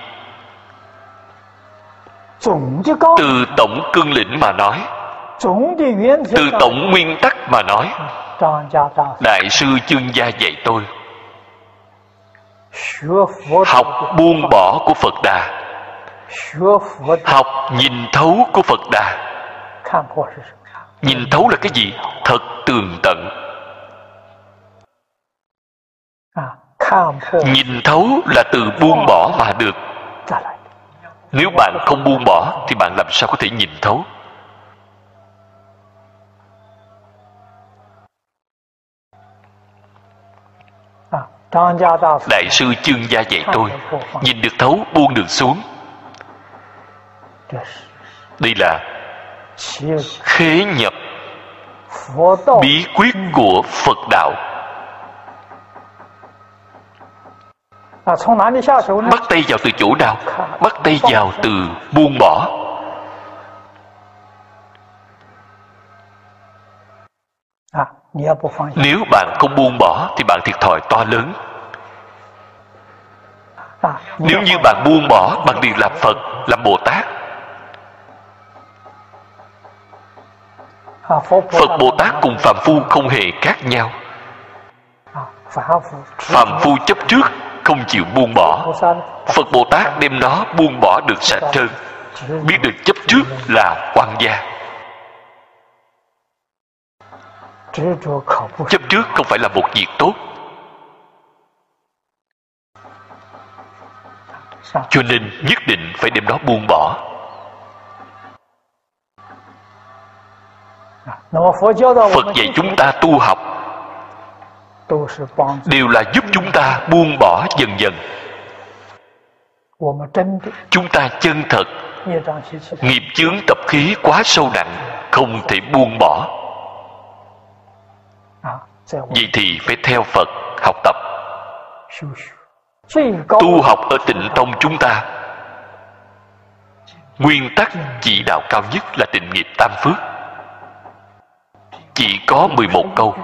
Từ tổng cương lĩnh mà nói. Từ tổng nguyên tắc mà nói. Đại sư chương gia dạy tôi. Học buông bỏ của phật đà. Học nhìn thấu của phật đà. Nhìn thấu là cái gì? Thật tường tận nhìn thấu là từ buông bỏ mà được. Nếu bạn không buông bỏ thì bạn làm sao có thể nhìn thấu? Đại sư chương gia dạy tôi nhìn được thấu buông được xuống. Đây là khế nhập bí quyết của phật đạo bắt tay vào từ chỗ nào? Bắt tay vào từ buông bỏ. Nếu bạn không buông bỏ thì bạn thiệt thòi to lớn. Nếu như bạn buông bỏ bằng điều làm phật làm bồ tát. Phật bồ tát cùng phạm phu không hề khác nhau. Phạm phu chấp trước không chịu buông bỏ. Phật bồ tát đem nó buông bỏ được sạch trơn biết được chấp trước là quan gia. Chấp trước không phải là một việc tốt. Cho nên nhất định phải đem nó buông bỏ. Phật dạy chúng ta tu học đều là giúp chúng ta buông bỏ dần dần. Chúng ta chân thật. Nghiệp chướng tập khí quá sâu nặng, không thể buông bỏ. Vậy thì phải theo phật học tập. Tu học ở tịnh tông chúng ta. Nguyên tắc chỉ đạo cao nhất là tịnh nghiệp tam phước. Chỉ có 11 câu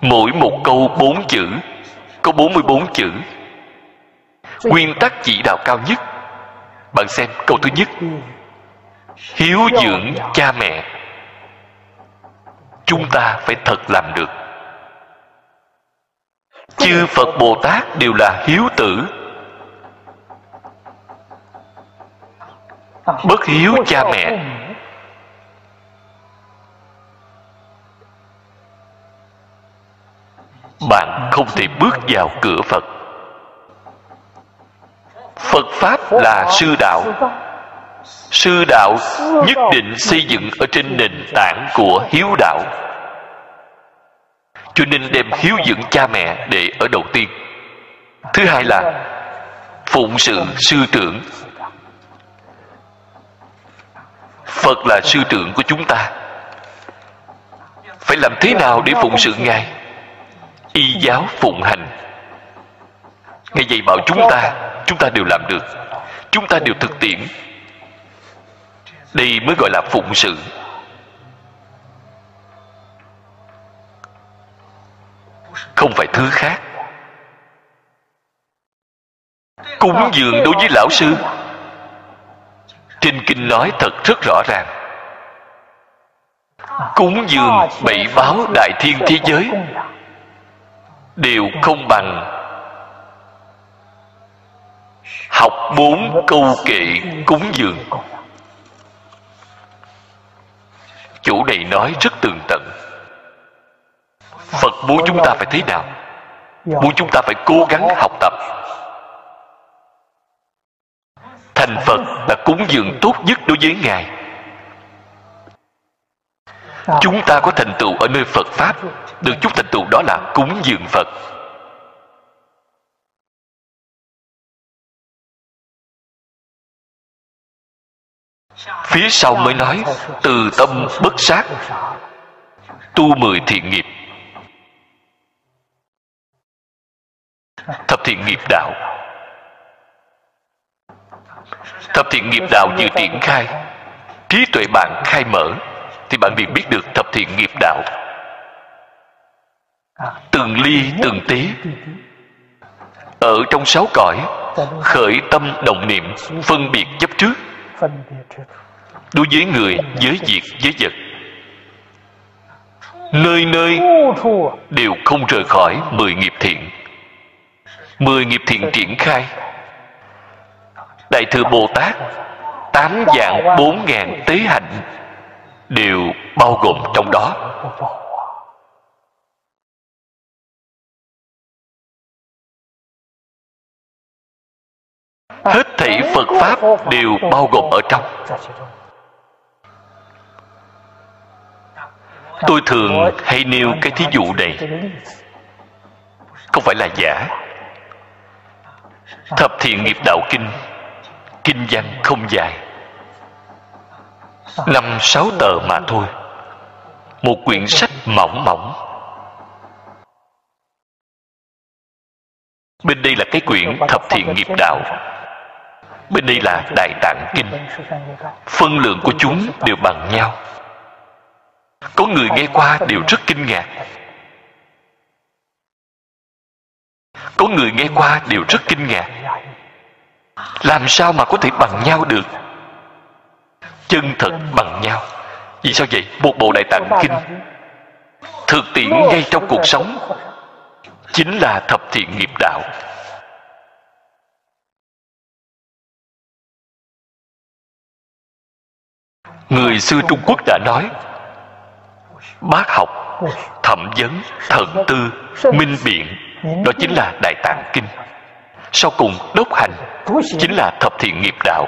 mỗi một câu bốn chữ có 44 chữ. Nguyên tắc chỉ đạo cao nhất. Bạn xem câu thứ nhất. Hiếu dưỡng cha mẹ. Chúng ta phải thật làm được. Chư phật bồ tát đều là hiếu tử. Bất hiếu cha mẹ bạn không thể bước vào cửa phật. Phật pháp là sư đạo. Sư đạo nhất định xây dựng ở trên nền tảng của hiếu đạo. Cho nên đem hiếu dưỡng cha mẹ để ở đầu tiên. Thứ hai là phụng sự sư trưởng. Phật là sư trưởng của chúng ta. Phải làm thế nào để phụng sự ngài? Y giáo phụng hành. Ngài dạy bảo chúng ta chúng ta đều làm được, chúng ta đều thực tiễn. Đây mới gọi là phụng sự. Không phải thứ khác. Cúng dường đối với lão sư. Trên kinh nói thật rất rõ ràng. Cúng dường bảy báo đại thiên thế giới đều không bằng. Học bốn câu kệ cúng dường. Chủ này nói rất tường tận. Phật muốn chúng ta phải thế nào? Muốn chúng ta phải cố gắng học tập. Thành phật là cúng dường tốt nhất đối với ngài chúng ta có thành tựu ở nơi phật pháp. Được chút thành tựu đó là cúng dường phật. Phía sau mới nói, từ tâm bất sát, tu mười thiện nghiệp. Thập thiện nghiệp đạo. Thập thiện nghiệp đạo vừa triển khai, trí tuệ bạn khai mở thì bạn liền biết được thập thiện nghiệp đạo. Từng ly, từng tí. Ở trong sáu cõi, khởi tâm động niệm, phân biệt chấp trước. Đối với người, với việc, với vật. Nơi nơi đều không rời khỏi mười nghiệp thiện. Mười nghiệp thiện triển khai. Đại thừa bồ tát, tám dạng bốn ngàn tế hạnh đều bao gồm trong đó. Hết thảy phật pháp đều bao gồm ở trong. Tôi thường hay nêu cái thí dụ này. Không phải là giả. Thập thiện nghiệp đạo kinh kinh văn không dài năm sáu tờ mà thôi. Một quyển sách mỏng mỏng. Bên đây là cái quyển thập thiện nghiệp đạo. Bên đây là đại tạng kinh. Phân lượng của chúng đều bằng nhau. Có người nghe qua đều rất kinh ngạc. Có người nghe qua đều rất kinh ngạc. Làm sao mà có thể bằng nhau được? Chân thật bằng nhau. Vì sao vậy? Một bộ đại tạng kinh thực tiễn ngay trong cuộc sống chính là thập thiện nghiệp đạo. Người xưa trung quốc đã nói, bác học thẩm vấn thần tư minh biện, đó chính là đại tạng kinh. Sau cùng đốc hành chính là thập thiện nghiệp đạo.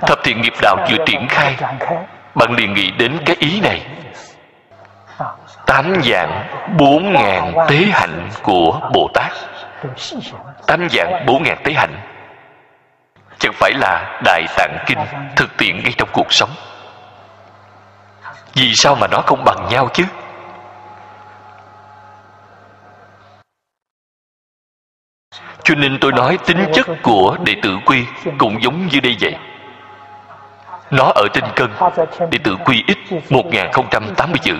Thập thiện nghiệp đạo vừa triển khai. Bạn liền nghĩ đến cái ý này. Tám dạng bốn ngàn tế hạnh của bồ tát. Tám dạng bốn ngàn tế hạnh. Chẳng phải là đại tạng kinh thực tiễn ngay trong cuộc sống. Vì sao mà nó không bằng nhau chứ? Cho nên tôi nói tính chất của đệ tử quy cũng giống như đây vậy nó ở trên cân, đệ tử quy ít 1080 chữ.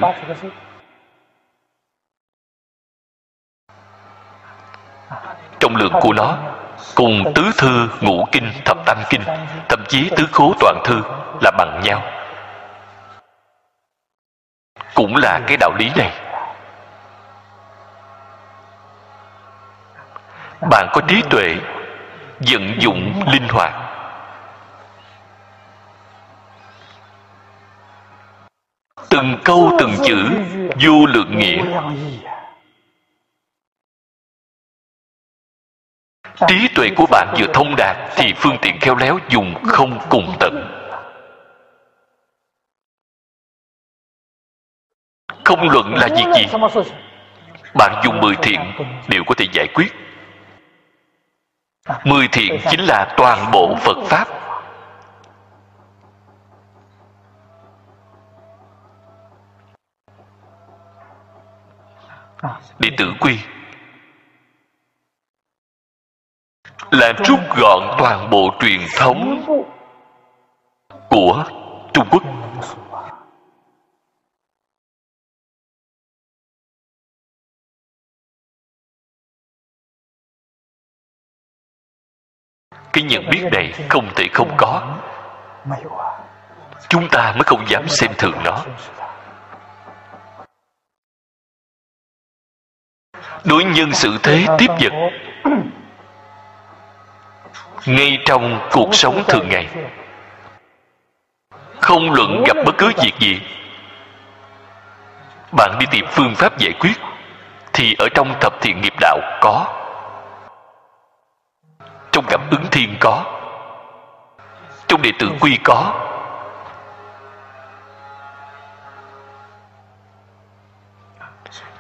Trọng lượng của nó, cùng tứ thư ngũ kinh, thập tam kinh, thậm chí tứ khố toàn thư là bằng nhau. Cũng là cái đạo lý này. Bạn có trí tuệ, vận dụng linh hoạt từng câu từng chữ, vô lượng nghĩa. Trí tuệ của bạn vừa thông đạt thì phương tiện khéo léo dùng không cùng tận. Không luận là việc gì? Bạn dùng mười thiện, đều có thể giải quyết. Mười thiện chính là toàn bộ phật pháp. Đệ tử quy. Là rút gọn toàn bộ truyền thống của trung quốc. Cái nhận biết này không thể không có. Chúng ta mới không dám xem thường nó. Đối nhân xử thế tiếp vật. Ngay trong cuộc sống thường ngày. Không luận gặp bất cứ việc gì. Bạn đi tìm phương pháp giải quyết, thì ở trong thập thiện nghiệp đạo có. Trong cảm ứng thiên có. Trong đệ tử quy có.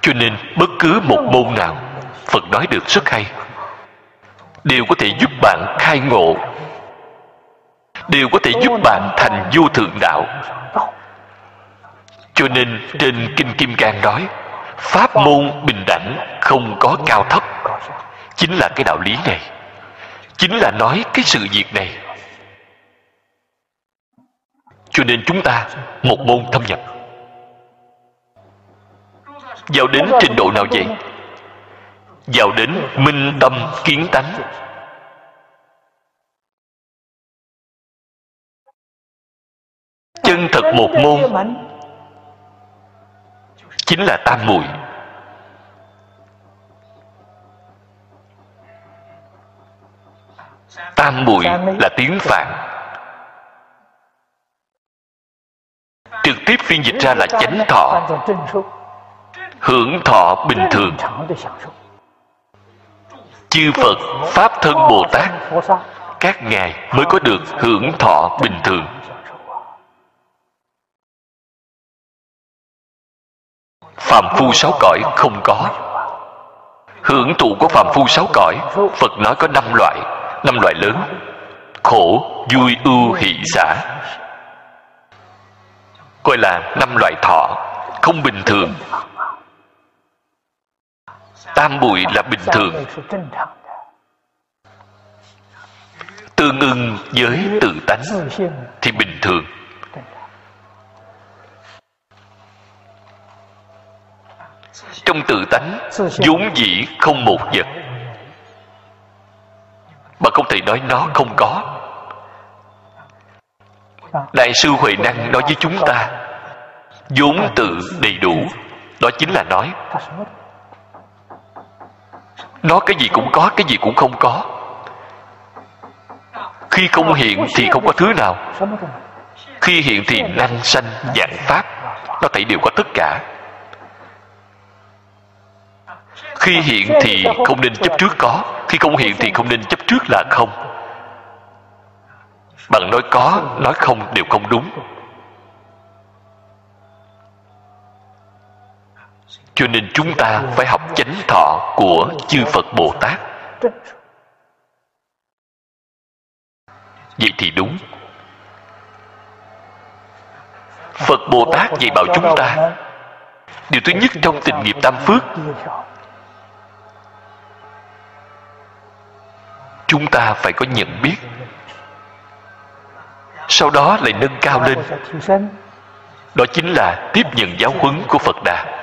Cho nên bất cứ một môn nào, phật nói được rất hay. Đều có thể giúp bạn khai ngộ. Đều có thể giúp bạn thành vô thượng đạo. Cho nên trên kinh kim cang nói, pháp môn bình đẳng không có cao thấp. Chính là cái đạo lý này. Chính là nói cái sự việc này. Cho nên chúng ta một môn thâm nhập vào đến trình độ nào vậy vào đến minh tâm kiến tánh chân thật một môn chính là tam muội tam muội là tiếng phạn trực tiếp phiên dịch ra là chánh thọ hưởng thọ bình thường. Chư phật, pháp thân bồ tát, các ngài mới có được hưởng thọ bình thường. Phàm phu sáu cõi không có. Hưởng thụ của phàm phu sáu cõi, phật nói có năm loại năm loại lớn khổ, vui, ưu, hỷ xả coi là năm loại thọ không bình thường tam bụi là bình thường. Tương ưng với tự tánh thì bình thường. Trong tự tánh, vốn dĩ không một vật. Mà không thể nói nó không có. Đại sư huệ năng nói với chúng ta, vốn tự đầy đủ. Đó chính là nói nó cái gì cũng có, cái gì cũng không có. Khi không hiện thì không có thứ nào. Khi hiện thì năng sanh dạng pháp, nó thể đều có tất cả. Khi hiện thì không nên chấp trước có, khi không hiện thì không nên chấp trước là không. Bằng nói có, nói không đều không đúng. Cho nên chúng ta phải học chánh thọ của chư phật bồ tát. Vậy thì đúng. Phật bồ tát dạy bảo chúng ta, điều thứ nhất trong tình nghiệp tam phước, chúng ta phải có nhận biết. Sau đó lại nâng cao lên. Đó chính là tiếp nhận giáo huấn của phật đà.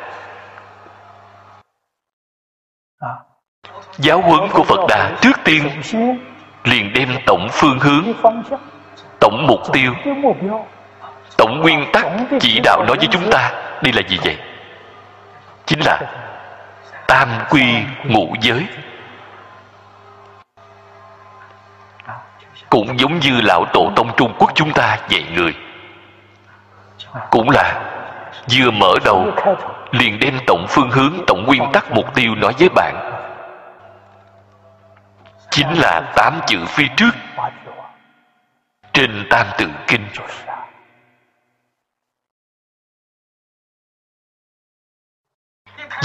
Giáo huấn của phật đà trước tiên liền đem tổng phương hướng, tổng mục tiêu, tổng nguyên tắc chỉ đạo nói với chúng ta đây là gì vậy? Chính là tam quy ngũ giới. Cũng giống như lão tổ tông trung quốc chúng ta dạy người, cũng là vừa mở đầu liền đem tổng phương hướng, tổng nguyên tắc mục tiêu nói với bạn chính là tám chữ phía trước. Trên tam tự kinh.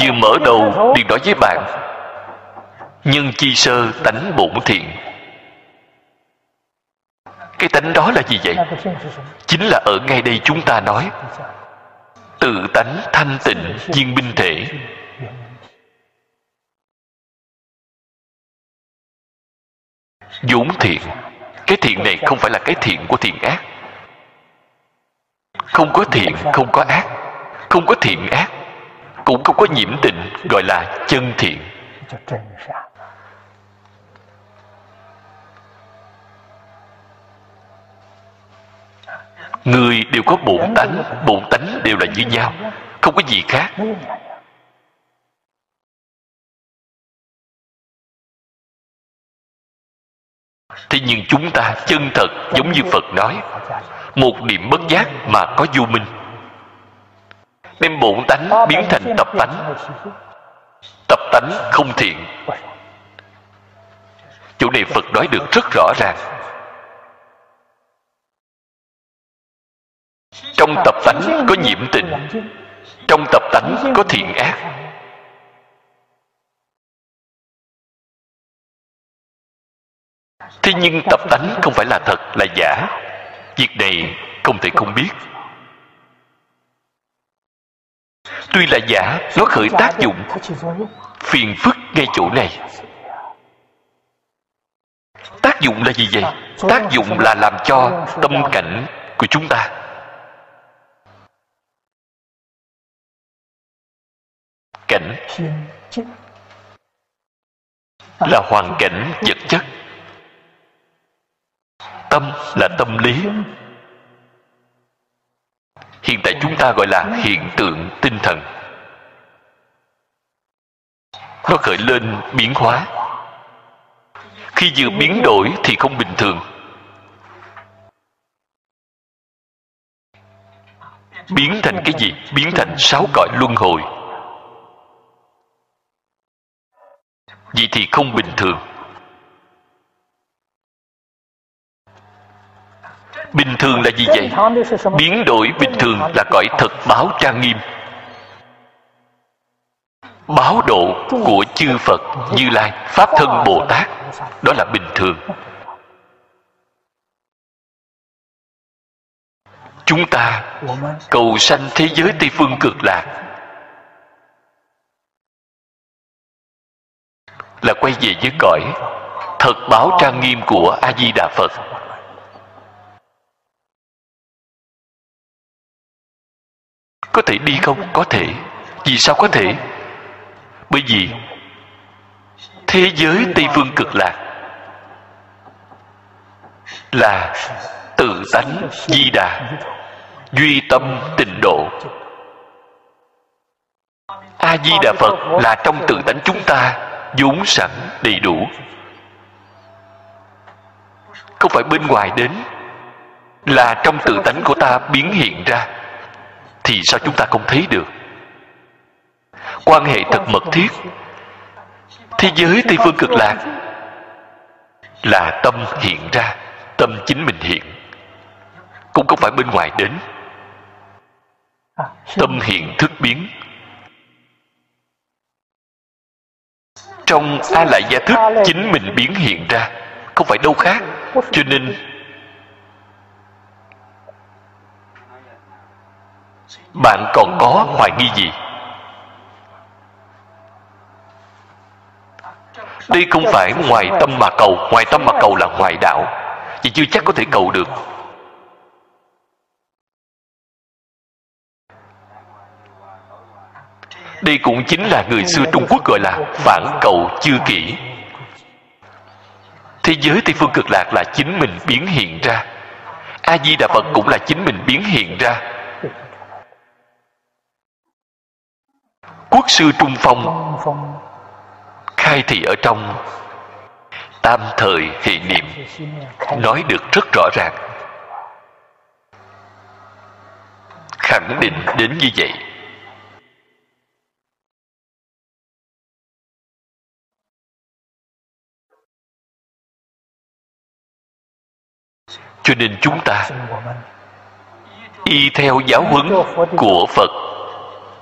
Vừa mở đầu liền nói với bạn nhân chi sơ tánh bổn thiện. Cái tánh đó là gì vậy? Chính là ở ngay đây chúng ta nói, tự tánh thanh tịnh, viên binh thể. Vốn thiện. Cái thiện này không phải là cái thiện của thiện ác. Không có thiện, không có ác. Không có thiện ác, cũng không có nhiễm tịnh gọi là chân thiện. Người đều có bổn tánh bổn tánh đều là như nhau, không có gì khác. Thế nhưng chúng ta chân thật giống như phật nói, một niệm bất giác mà có vô minh. Đem bổn tánh biến thành tập tánh. Tập tánh không thiện. Chỗ này phật nói được rất rõ ràng. Trong tập tánh có nhiễm tình, trong tập tánh có thiện ác. Thế nhưng tập tánh không phải là thật, là giả. Việc này không thể không biết. Tuy là giả, nó khởi tác dụng, phiền phức ngay chỗ này. Tác dụng là gì vậy? Tác dụng là làm cho tâm cảnh của chúng ta. Cảnh là hoàn cảnh vật chất tâm là tâm lý. Hiện tại chúng ta gọi là hiện tượng tinh thần. Nó khởi lên biến hóa. Khi vừa biến đổi thì không bình thường. Biến thành cái gì? Biến thành sáu cõi luân hồi. Vậy thì không bình thường. Bình thường là gì vậy? Biến đổi bình thường là cõi thật báo trang nghiêm. Báo độ của chư phật như lai, pháp thân bồ tát, đó là bình thường. Chúng ta cầu sanh thế giới tây phương cực lạc. Là quay về với cõi thật báo trang nghiêm của a di đà phật. Có thể đi không? Có thể. Vì sao có thể? Bởi vì thế giới tây phương cực lạc là tự tánh di đà, duy tâm tịnh độ. A di đà phật là trong tự tánh chúng ta vốn sẵn đầy đủ. Không phải bên ngoài đến, là trong tự tánh của ta biến hiện ra thì sao chúng ta không thấy được? Quan hệ thật mật thiết. Thế giới tây phương cực lạc là tâm hiện ra, tâm chính mình hiện. Cũng không phải bên ngoài đến. Tâm hiện thức biến. Trong a lại gia thức, chính mình biến hiện ra. Không phải đâu khác. Cho nên bạn còn có hoài nghi gì? Đây không phải ngoài tâm mà cầu. Ngoài tâm mà cầu là ngoài đạo. Vì chưa chắc có thể cầu được. Đây cũng chính là người xưa trung quốc gọi là phản cầu chưa kỹ thế giới tây phương cực lạc là chính mình biến hiện ra. A di đà phật cũng là chính mình biến hiện ra. Quốc sư trung phong khai thị ở trong tam thời hệ niệm nói được rất rõ ràng. Khẳng định đến như vậy. Cho nên chúng ta y theo giáo huấn của phật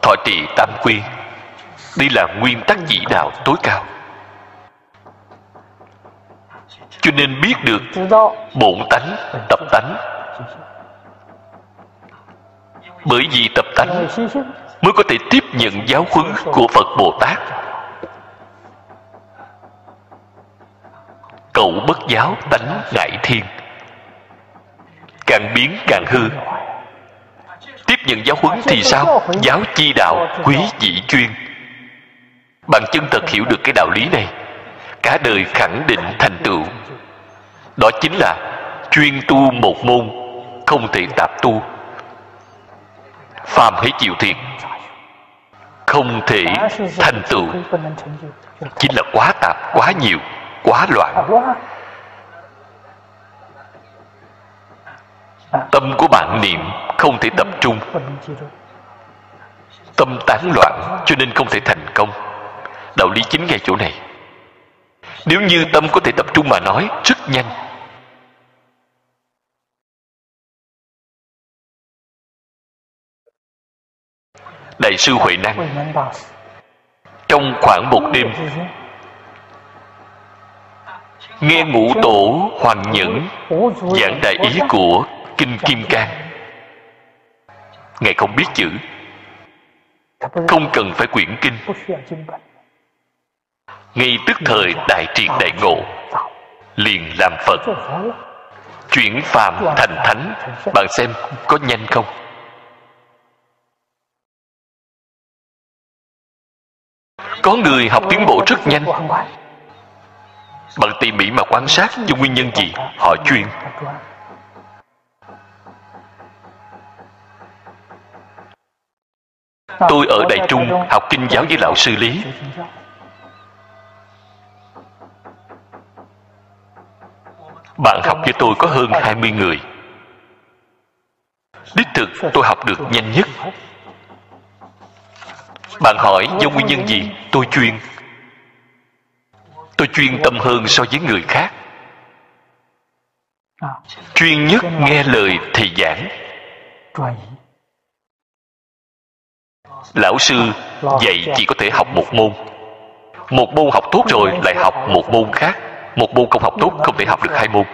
thọ trì tam quy đây là nguyên tắc chỉ đạo tối cao. Cho nên biết được bổn tánh, tập tánh. Bởi vì tập tánh mới có thể tiếp nhận giáo huấn của phật bồ tát. Cậu bất giáo tánh ngại thiên. Càng biến càng hư. Tiếp nhận giáo huấn thì sao? Giáo chi đạo quý vị chuyên bạn chân thật hiểu được cái đạo lý này, cả đời khẳng định thành tựu. Đó chính là chuyên tu một môn, không thể tạp tu. Phàm hãy chịu thiệt, không thể thành tựu. Chính là quá tạp, quá nhiều, quá loạn. Tâm của bạn niệm không thể tập trung. Tâm tán loạn cho nên không thể thành công đạo lý chính ngay chỗ này. Nếu như tâm có thể tập trung mà nói, rất nhanh. Đại sư huệ năng, trong khoảng một đêm, nghe ngũ tổ hoàng nhẫn giảng đại ý của kinh kim cang. Ngài không biết chữ, không cần phải quyển kinh ngay tức thời đại triệt đại ngộ, liền làm phật. Chuyển phàm thành thánh, bạn xem có nhanh không? Có người học tiến bộ rất nhanh. Bạn tỉ mỉ mà quan sát cho nguyên nhân gì, họ chuyên. Tôi ở đại trung học kinh giáo với lão sư lý. Bạn học với tôi có hơn 20 người. Đích thực, tôi học được nhanh nhất. Bạn hỏi do nguyên nhân gì, tôi chuyên. Tôi chuyên tâm hơn so với người khác. Chuyên nhất nghe lời thầy giảng. Lão sư dạy chỉ có thể học một môn. Một môn học tốt rồi lại học một môn khác một môn không học tốt không thể học được hai môn.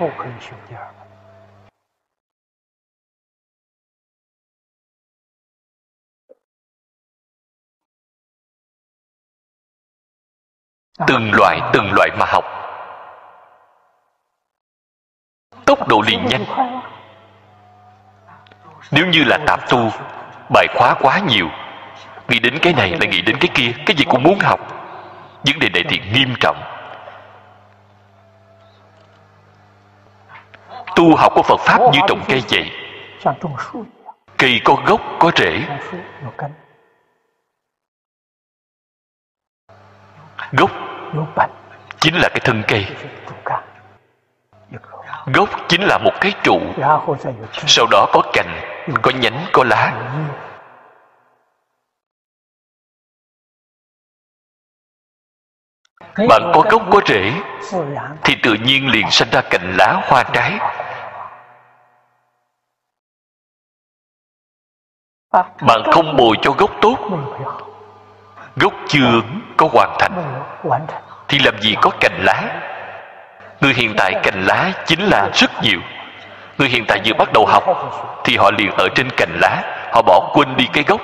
Từng loại từng loại mà học. Tốc độ liền nhanh. Nếu như là tạp tu, bài khóa quá nhiều. Nghĩ đến cái này lại nghĩ đến cái kia, cái gì cũng muốn học. Vấn đề này thì nghiêm trọng. Tu học của phật pháp như trồng cây vậy. Cây có gốc, có rễ. Gốc chính là cái thân cây. Gốc chính là một cái trụ. Sau đó có cành, có nhánh, có lá. Bạn có gốc, có rễ, thì tự nhiên liền sinh ra cành lá, hoa trái. Bạn không bồi cho gốc tốt. Gốc chưa có hoàn thành. Thì làm gì có cành lá? Người hiện tại cành lá chính là rất nhiều. Người hiện tại vừa bắt đầu học thì họ liền ở trên cành lá. Họ bỏ quên đi cái gốc.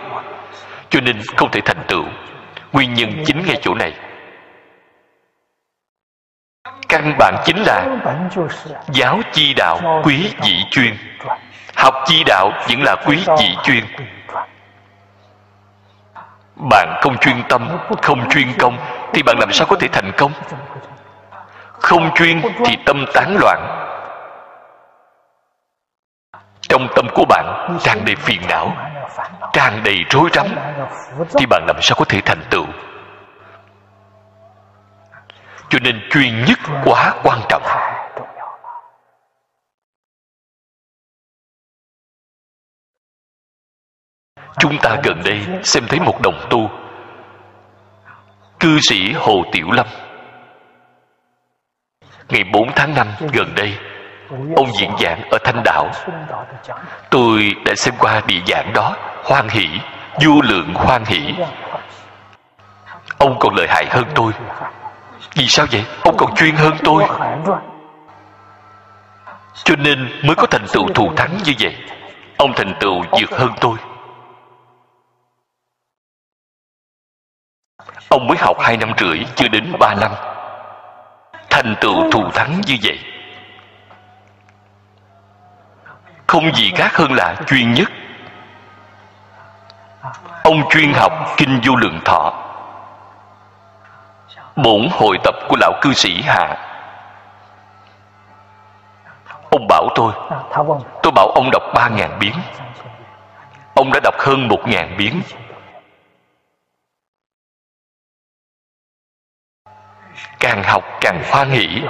Cho nên không thể thành tựu. Nguyên nhân chính ngay chỗ này. Căn bản chính là giáo chi đạo quý dị chuyên học chi đạo vẫn là quý dị chuyên. bạn không chuyên tâm không chuyên công thì bạn làm sao có thể thành công? Không chuyên thì tâm tán loạn. Trong tâm của bạn tràn đầy phiền não tràn đầy rối rắm thì bạn làm sao có thể thành tựu? Cho nên chuyên nhất quá quan trọng chúng ta gần đây xem thấy một đồng tu. Cư sĩ hồ tiểu lâm. Ngày 4 tháng 5 gần đây, ông diễn giảng ở thanh đảo. Tôi đã xem qua địa giảng đó, hoan hỷ vô lượng hoan hỷ. Ông còn lợi hại hơn tôi. Vì sao vậy? Ông còn chuyên hơn tôi. Cho nên mới có thành tựu thù thắng như vậy. Ông thành tựu vượt hơn tôi. Ông mới học hai năm rưỡi, chưa đến ba năm. Thành tựu thù thắng như vậy. Không gì khác hơn là chuyên nhất. Ông chuyên học kinh vô lượng thọ. Bổn hội tập của lão cư sĩ hạ. Ông bảo tôi tôi bảo ông đọc ba ngàn biến. Ông đã đọc hơn một ngàn biến. Càng học càng hoan hỷ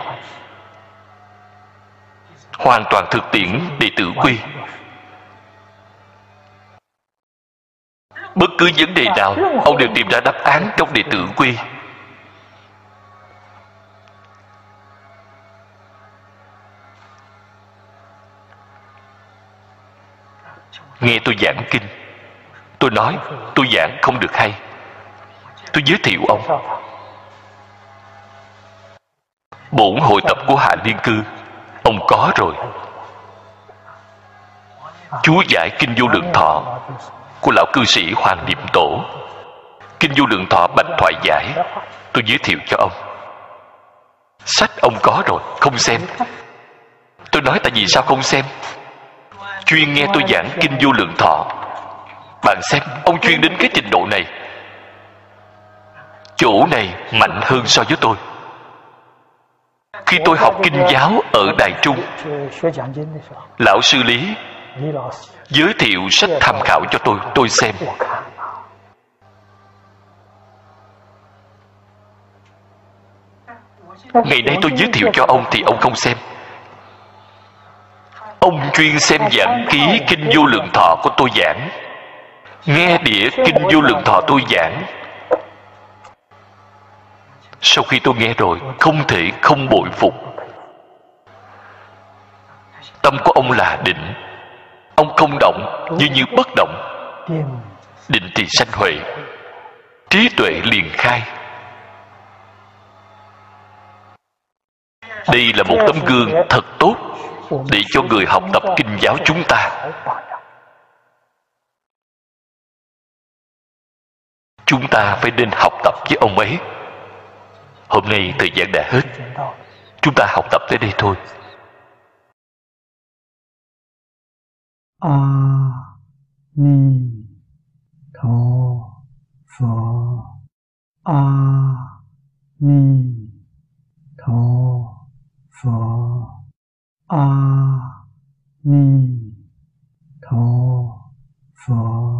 hoàn toàn thực tiễn đệ tử quy. Bất cứ vấn đề nào, ông đều tìm ra đáp án trong đệ tử quy. Nghe tôi giảng kinh, tôi nói tôi giảng không được hay. Tôi giới thiệu ông bổn hội tập của hạ liên cư. Ông có rồi. Chú giải kinh vô lượng thọ của lão cư sĩ hoàng niệm tổ. Kinh vô lượng thọ bạch thoại giải. Tôi giới thiệu cho ông. Sách ông có rồi, không xem. Tôi nói tại vì sao không xem? Chuyên nghe tôi giảng kinh vô lượng thọ. Bạn xem, ông chuyên đến cái trình độ này. Chỗ này mạnh hơn so với tôi khi tôi học kinh giáo ở đài trung, lão sư lý giới thiệu sách tham khảo cho tôi tôi xem. Ngày nay tôi giới thiệu cho ông thì ông không xem. Ông chuyên xem giảng ký kinh vô lượng thọ của tôi giảng. Nghe đĩa kinh vô lượng thọ tôi giảng sau khi tôi nghe rồi, không thể không bội phục. Tâm của ông là định ông không động, như như bất động. Định thì sanh huệ, trí tuệ liền khai. Đây là một tấm gương thật tốt để cho người học tập kinh giáo chúng ta. Chúng ta phải nên học tập với ông ấy. Hôm nay thời gian đã hết. Chúng ta học tập tới đây thôi. A Ni Tho Phở A Ni Tho Phở A Ni Tho Phật.